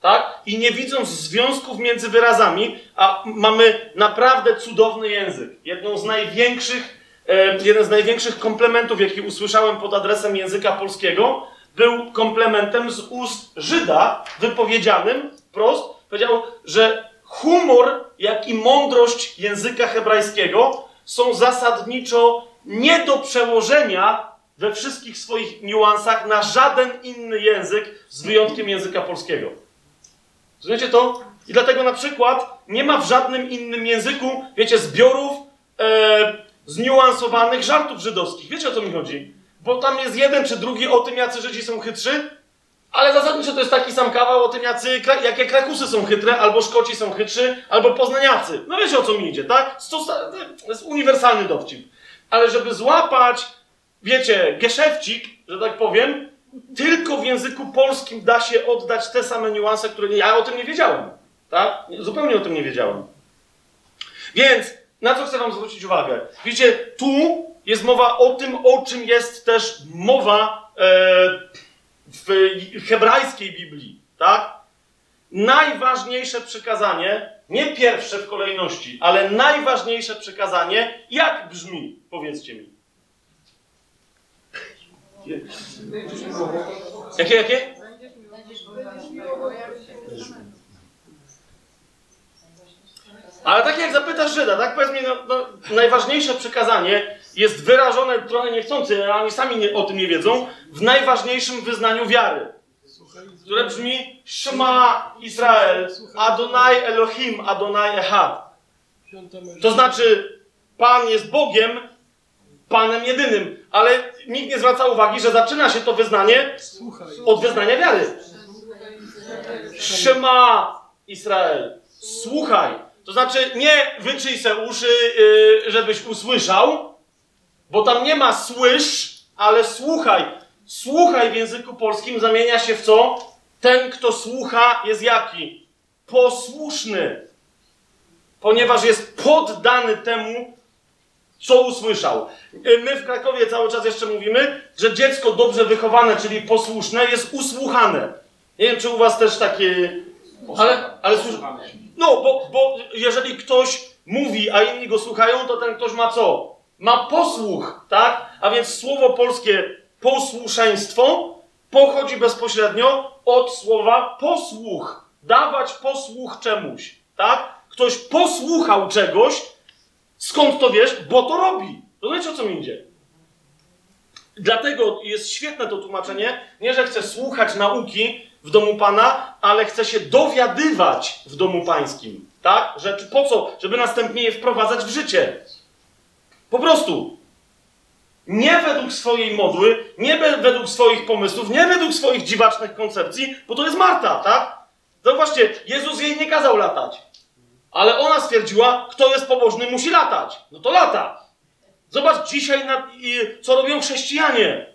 Tak? I nie widząc związków między wyrazami, a mamy naprawdę cudowny język. Jedną z największych, e, jeden z największych komplementów, jaki usłyszałem pod adresem języka polskiego, był komplementem z ust Żyda, wypowiedzianym prost. Powiedział, że humor, jak i mądrość języka hebrajskiego są zasadniczo nie do przełożenia we wszystkich swoich niuansach na żaden inny język, z wyjątkiem języka polskiego. Rozumiecie to? I dlatego na przykład nie ma w żadnym innym języku, wiecie, zbiorów e, zniuansowanych żartów żydowskich. Wiecie o co mi chodzi? Bo tam jest jeden czy drugi o tym, jacy Żydzi są chytrzy, ale zasadniczo to jest taki sam kawał o tym, jacy, jakie Krakusy są chytre, albo Szkoci są chytrzy, albo Poznaniacy. No wiecie o co mi idzie, tak? To jest uniwersalny dowcip. Ale żeby złapać, wiecie, geszewcik, że tak powiem, tylko w języku polskim da się oddać te same niuanse, które ja o tym nie wiedziałem. Tak? Zupełnie o tym nie wiedziałem. Więc na co chcę Wam zwrócić uwagę? Widzicie, tu jest mowa o tym, o czym jest też mowa e, w hebrajskiej Biblii. Tak? Najważniejsze przykazanie, nie pierwsze w kolejności, ale najważniejsze przykazanie, jak brzmi? Powiedzcie mi. Jakie, jakie? Ale tak jak zapytasz Żyda, tak powiedz mi, no, no, najważniejsze przykazanie jest wyrażone trochę niechcący, a oni sami nie, o tym nie wiedzą, w najważniejszym wyznaniu wiary, które brzmi Shema Izrael, Adonai Elohim, Adonai Echad. To znaczy, Pan jest Bogiem, Panem jedynym, ale nikt nie zwraca uwagi, że zaczyna się to wyznanie od wyznania wiary. Shema Izrael, słuchaj. To znaczy, nie wyczyj se uszy, yy, żebyś usłyszał, bo tam nie ma słysz, ale słuchaj. Słuchaj w języku polskim zamienia się w co? Ten, kto słucha, jest jaki? Posłuszny. Ponieważ jest poddany temu, co usłyszał. My w Krakowie cały czas jeszcze mówimy, że dziecko dobrze wychowane, czyli posłuszne, jest usłuchane. Nie wiem, czy u was też takie. Ale, ale słysz... No, bo, bo jeżeli ktoś mówi, a inni go słuchają, to ten ktoś ma co? Ma posłuch, tak? A więc słowo polskie posłuszeństwo pochodzi bezpośrednio od słowa posłuch. Dawać posłuch czemuś, tak? Ktoś posłuchał czegoś, skąd to wiesz? Bo to robi. Rozumiecie, o co mi idzie? Dlatego jest świetne to tłumaczenie, nie, że chce słuchać nauki w domu Pana, ale chce się dowiadywać w domu Pańskim. Tak? Że, po co? Żeby następnie je wprowadzać w życie. Po prostu. Nie według swojej modły, nie według swoich pomysłów, nie według swoich dziwacznych koncepcji, bo to jest Marta, tak? Zauważcie, Jezus jej nie kazał latać. Ale ona stwierdziła, kto jest pobożny, musi latać. No to lata. Zobacz dzisiaj, na, i, co robią chrześcijanie.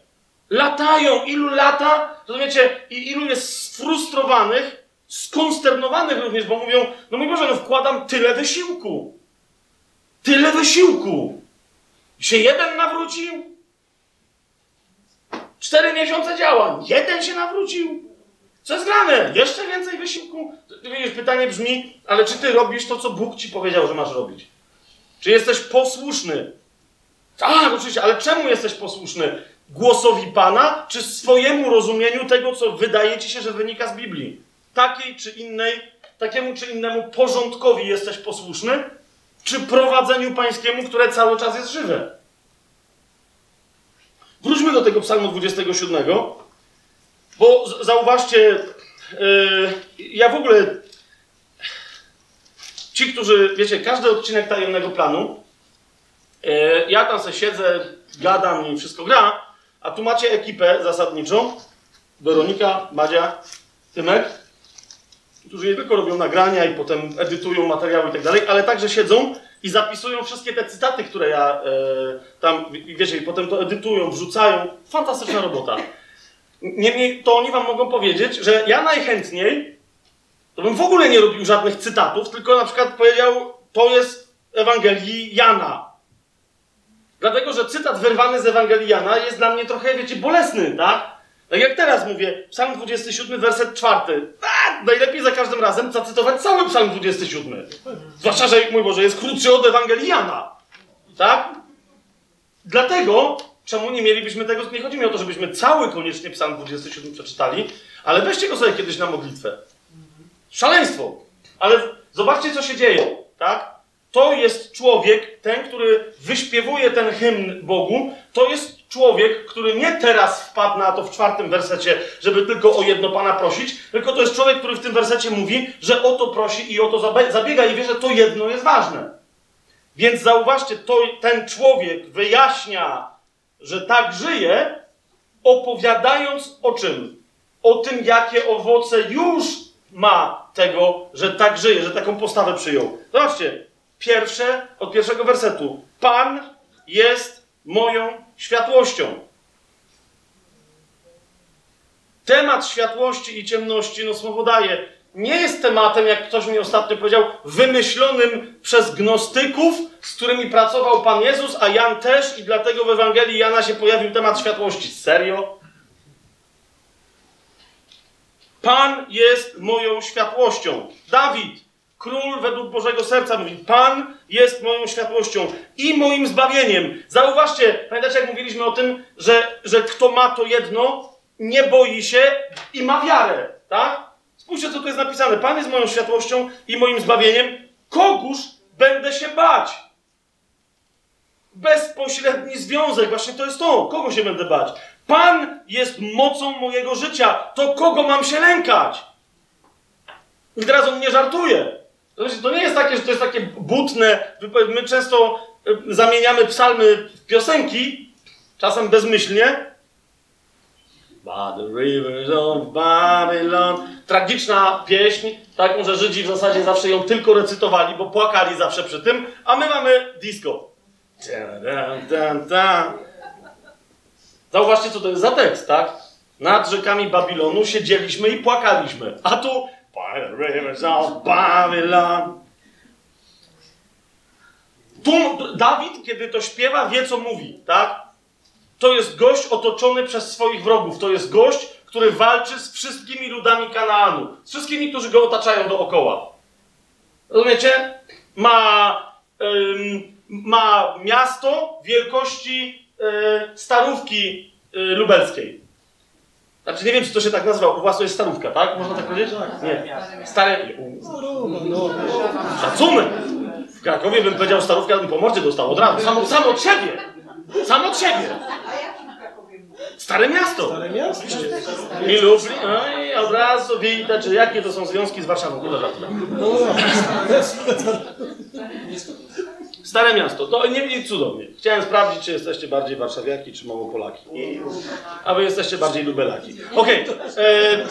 Latają, ilu lata, rozumiecie, i ilu jest sfrustrowanych, skonsternowanych również, bo mówią, no mój Boże, no wkładam tyle wysiłku. Tyle wysiłku. Się jeden nawrócił? Cztery miesiące działań. Jeden się nawrócił? Co jest grane? Jeszcze więcej wysiłku? Wiesz, pytanie brzmi, ale czy ty robisz to, co Bóg ci powiedział, że masz robić? Czy jesteś posłuszny? Tak, oczywiście, ale czemu jesteś posłuszny? Głosowi Pana, czy swojemu rozumieniu tego, co wydaje ci się, że wynika z Biblii? Takiej czy innej, takiemu czy innemu porządkowi jesteś posłuszny? Czy prowadzeniu pańskiemu, które cały czas jest żywe? Wróćmy do tego psalmu 27, bo zauważcie, yy, ja w ogóle, ci, którzy, wiecie, każdy odcinek tajemnego planu, yy, ja tam sobie siedzę, gadam i wszystko gra, a tu macie ekipę zasadniczą, Weronika, Madzia, Tymek, którzy nie tylko robią nagrania i potem edytują materiały i tak dalej, ale także siedzą i zapisują wszystkie te cytaty, które ja e, tam, wiecie, i potem to edytują, wrzucają. Fantastyczna robota. Niemniej to oni wam mogą powiedzieć, że ja najchętniej to bym w ogóle nie robił żadnych cytatów, tylko na przykład powiedział, to jest Ewangelii Jana. Dlatego, że cytat wyrwany z Ewangelii Jana jest dla mnie trochę, wiecie, bolesny, tak? Tak jak teraz mówię, Psalm 27, werset 4. A, najlepiej za każdym razem zacytować cały Psalm 27. Zwłaszcza, że, mój Boże, jest krótszy od Ewangelii Jana. Tak? Dlatego, czemu nie mielibyśmy tego, nie chodzi mi o to, żebyśmy cały koniecznie Psalm 27 przeczytali, ale weźcie go sobie kiedyś na modlitwę. Szaleństwo. Ale zobaczcie, co się dzieje, tak? To jest człowiek, ten, który wyśpiewuje ten hymn Bogu, to jest człowiek, który nie teraz wpadł na to w czwartym wersecie, żeby tylko o jedno Pana prosić, tylko to jest człowiek, który w tym wersecie mówi, że o to prosi i o to zabiega i wie, że to jedno jest ważne. Więc zauważcie, to, ten człowiek wyjaśnia, że tak żyje, opowiadając o czym? O tym, jakie owoce już ma tego, że tak żyje, że taką postawę przyjął. Zobaczcie, pierwsze, od pierwszego wersetu. Pan jest moją światłością. Temat światłości i ciemności, no słowo daje, nie jest tematem, jak ktoś mi ostatnio powiedział, wymyślonym przez gnostyków, z którymi pracował Pan Jezus, a Jan też, i dlatego w Ewangelii Jana się pojawił temat światłości. Serio? Pan jest moją światłością. Dawid, król według Bożego Serca, mówi: Pan jest moją światłością i moim zbawieniem. Zauważcie, pamiętacie, jak mówiliśmy o tym, że, że kto ma to jedno, nie boi się i ma wiarę, tak? Spójrzcie, co tu jest napisane. Pan jest moją światłością i moim zbawieniem. Kogóż będę się bać? Bezpośredni związek, właśnie to jest to. Kogo się będę bać? Pan jest mocą mojego życia. To kogo mam się lękać? I teraz on nie żartuje. To znaczy, to nie jest takie, że to jest takie butne. My często y, zamieniamy psalmy w piosenki, czasem bezmyślnie. By the rivers of Babylon. Tragiczna pieśń, taką, że Żydzi w zasadzie zawsze ją tylko recytowali, bo płakali zawsze przy tym, a my mamy disco. Zauważcie, co to jest za tekst, tak? Nad rzekami Babilonu siedzieliśmy i płakaliśmy. A tu By the rivers of Babylon. Tu Dawid, kiedy to śpiewa, wie, co mówi, tak? To jest gość otoczony przez swoich wrogów. To jest gość, który walczy z wszystkimi ludami Kanaanu. Z wszystkimi, którzy go otaczają dookoła. Rozumiecie? Ma, ym, ma miasto wielkości y, starówki y, lubelskiej. Znaczy, nie wiem, czy to się tak nazywa. U was to jest starówka, tak? Można tak powiedzieć? Nie. Stare... Szacunek! W Krakowie bym powiedział starówka, bym po mordzie dostał od razu. Sam, sam od siebie! Sam od siebie! Stare miasto! Stare miasto. I Lublin, no i od razu widać, że jakie to są związki z Warszawą. Kurde, [LAUGHS] żartuję. Stare miasto, to nie nie cudownie. Chciałem sprawdzić, czy jesteście bardziej warszawiaki, czy Małopolaki. I, a wy jesteście bardziej lubelaki. Okej, e,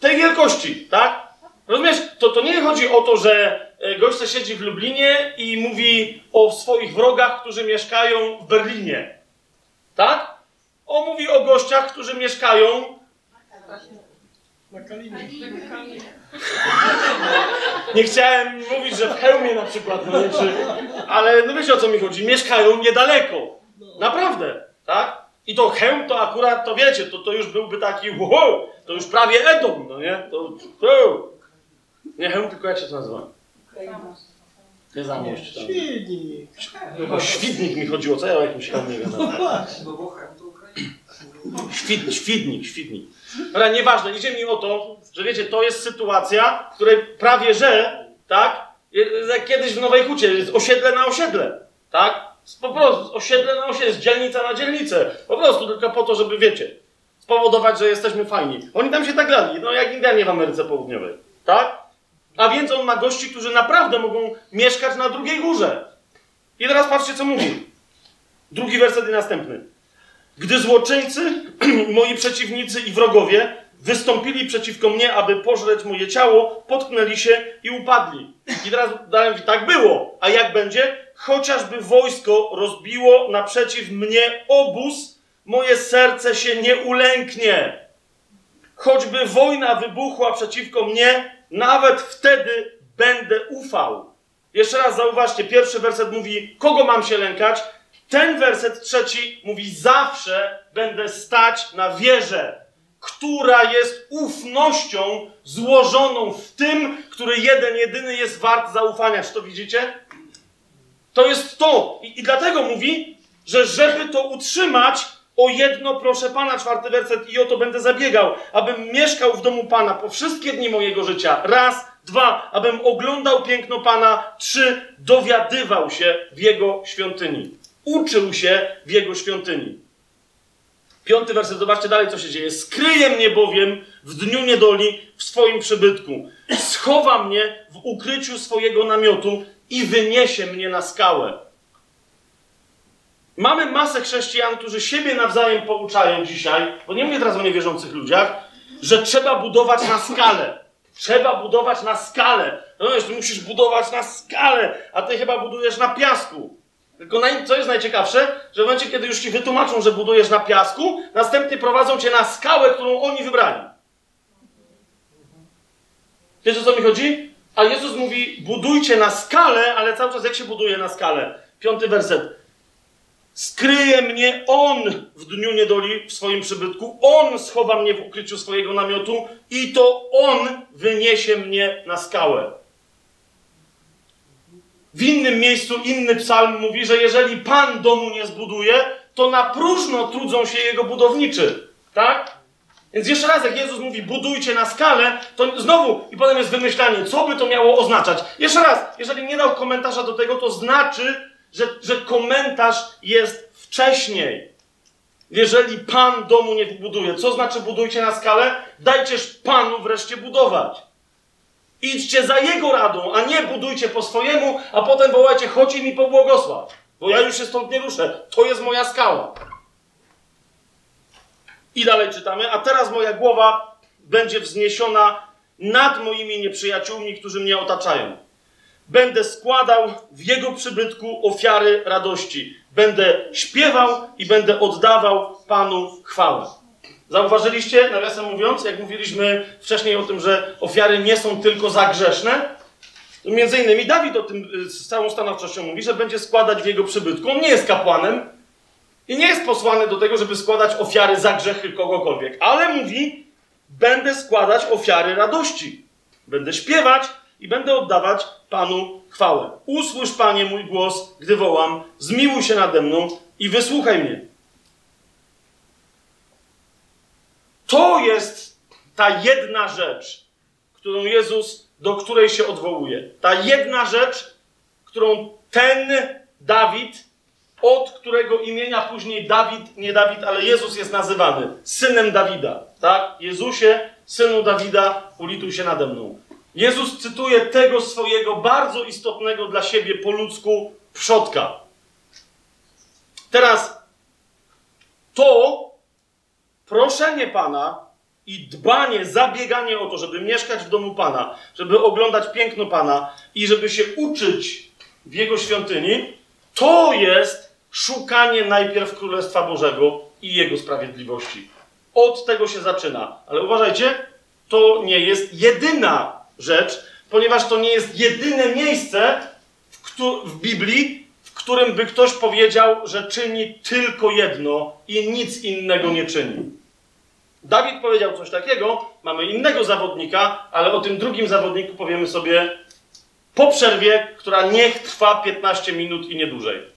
tej wielkości, tak? Rozumiesz, to, to nie chodzi o to, że e, gość siedzi w Lublinie i mówi o swoich wrogach, którzy mieszkają w Berlinie. Tak? On mówi o gościach, którzy mieszkają Na Kalinie. Nie chciałem mówić, że w hełmie na przykład, no nie, czy, ale no wiecie o co mi chodzi, mieszkają niedaleko. Naprawdę, tak? I to hełm to akurat, to wiecie, to, to już byłby taki wow, to już prawie Edom, no nie? To, to. Nie hełm, tylko jak się to nazywa? Nie zamość tam. Świetnie. O świdnik mi chodziło, co ja o jakimś hełmie No gadam? właśnie. No bo chem to. Świdnik, świdnik, świdnik. Ale nieważne, idzie mi o to, że wiecie, to jest sytuacja, w której prawie że, tak, jak kiedyś w Nowej Hucie, jest osiedle na osiedle, tak? Po prostu, osiedle na osiedle, jest dzielnica na dzielnicę. Po prostu, tylko po to, żeby, wiecie, spowodować, że jesteśmy fajni. Oni tam się tak grali, no jak Indianie w Ameryce Południowej, tak? A więc on ma gości, którzy naprawdę mogą mieszkać na drugiej górze. I teraz patrzcie, co mówi. Drugi werset i następny. Gdy złoczyńcy, [CLEARS THROAT] moi przeciwnicy i wrogowie wystąpili przeciwko mnie, aby pożreć moje ciało, potknęli się i upadli. I teraz mówi, tak było. A jak będzie? Chociażby wojsko rozbiło naprzeciw mnie obóz, moje serce się nie ulęknie. Choćby wojna wybuchła przeciwko mnie, nawet wtedy będę ufał. Jeszcze raz zauważcie, pierwszy werset mówi, kogo mam się lękać? Ten werset trzeci mówi, zawsze będę stać na wierze, która jest ufnością złożoną w tym, który jeden, jedyny jest wart zaufania. Czy to widzicie? To jest to. I, I dlatego mówi, że żeby to utrzymać, o jedno proszę Pana, czwarty werset, i o to będę zabiegał, abym mieszkał w domu Pana po wszystkie dni mojego życia. Raz, dwa, abym oglądał piękno Pana. Trzy, dowiadywał się w Jego świątyni. Uczył się w Jego świątyni. Piąty werset, zobaczcie dalej, co się dzieje. Skryje mnie bowiem w dniu niedoli w swoim przybytku. Schowa mnie w ukryciu swojego namiotu i wyniesie mnie na skałę. Mamy masę chrześcijan, którzy siebie nawzajem pouczają dzisiaj, bo nie mówię teraz o niewierzących ludziach, że trzeba budować na skalę. Trzeba budować na skalę. No wiesz, musisz budować na skalę, a ty chyba budujesz na piasku. Tylko naj, co jest najciekawsze, że w momencie, kiedy już ci wytłumaczą, że budujesz na piasku, następnie prowadzą cię na skałę, którą oni wybrali. Wiesz o co mi chodzi? A Jezus mówi, budujcie na skalę, ale cały czas jak się buduje na skalę? Piąty werset. Skryje mnie On w dniu niedoli w swoim przybytku. On schowa mnie w ukryciu swojego namiotu i to On wyniesie mnie na skałę. W innym miejscu inny psalm mówi, że jeżeli Pan domu nie zbuduje, to na próżno trudzą się jego budowniczy. Tak? Więc jeszcze raz, jak Jezus mówi, budujcie na skalę, to znowu, i potem jest wymyślanie, co by to miało oznaczać. Jeszcze raz, jeżeli nie dał komentarza do tego, to znaczy, że, że komentarz jest wcześniej. Jeżeli Pan domu nie buduje, co znaczy budujcie na skalę? Dajcież Panu wreszcie budować. Idźcie za Jego radą, a nie budujcie po swojemu, a potem wołajcie, chodź i mi pobłogosław, bo ja już się stąd nie ruszę. To jest moja skała. I dalej czytamy, a teraz moja głowa będzie wzniesiona nad moimi nieprzyjaciółmi, którzy mnie otaczają. Będę składał w jego przybytku ofiary radości. Będę śpiewał i będę oddawał Panu chwałę. Zauważyliście, nawiasem mówiąc, jak mówiliśmy wcześniej o tym, że ofiary nie są tylko za grzeszne, to między innymi Dawid o tym y, z całą stanowczością mówi, że będzie składać w jego przybytku. On nie jest kapłanem i nie jest posłany do tego, żeby składać ofiary za grzechy kogokolwiek, ale mówi, będę składać ofiary radości. Będę śpiewać i będę oddawać Panu chwałę. Usłysz, Panie, mój głos, gdy wołam, zmiłuj się nade mną i wysłuchaj mnie. To jest ta jedna rzecz, którą Jezus, do której się odwołuje. Ta jedna rzecz, którą ten Dawid, od którego imienia później Dawid, nie Dawid, ale Jezus jest nazywany synem Dawida. Tak? Jezusie, synu Dawida, ulituj się nade mną. Jezus cytuje tego swojego bardzo istotnego dla siebie po ludzku przodka. Teraz to proszenie Pana i dbanie, zabieganie o to, żeby mieszkać w domu Pana, żeby oglądać piękno Pana i żeby się uczyć w Jego świątyni, to jest szukanie najpierw Królestwa Bożego i Jego sprawiedliwości. Od tego się zaczyna. Ale uważajcie, to nie jest jedyna rzecz, ponieważ to nie jest jedyne miejsce w, w Biblii, w którym by ktoś powiedział, że czyni tylko jedno i nic innego nie czyni. Dawid powiedział coś takiego, mamy innego zawodnika, ale o tym drugim zawodniku powiemy sobie po przerwie, która niech trwa 15 minut i nie dłużej.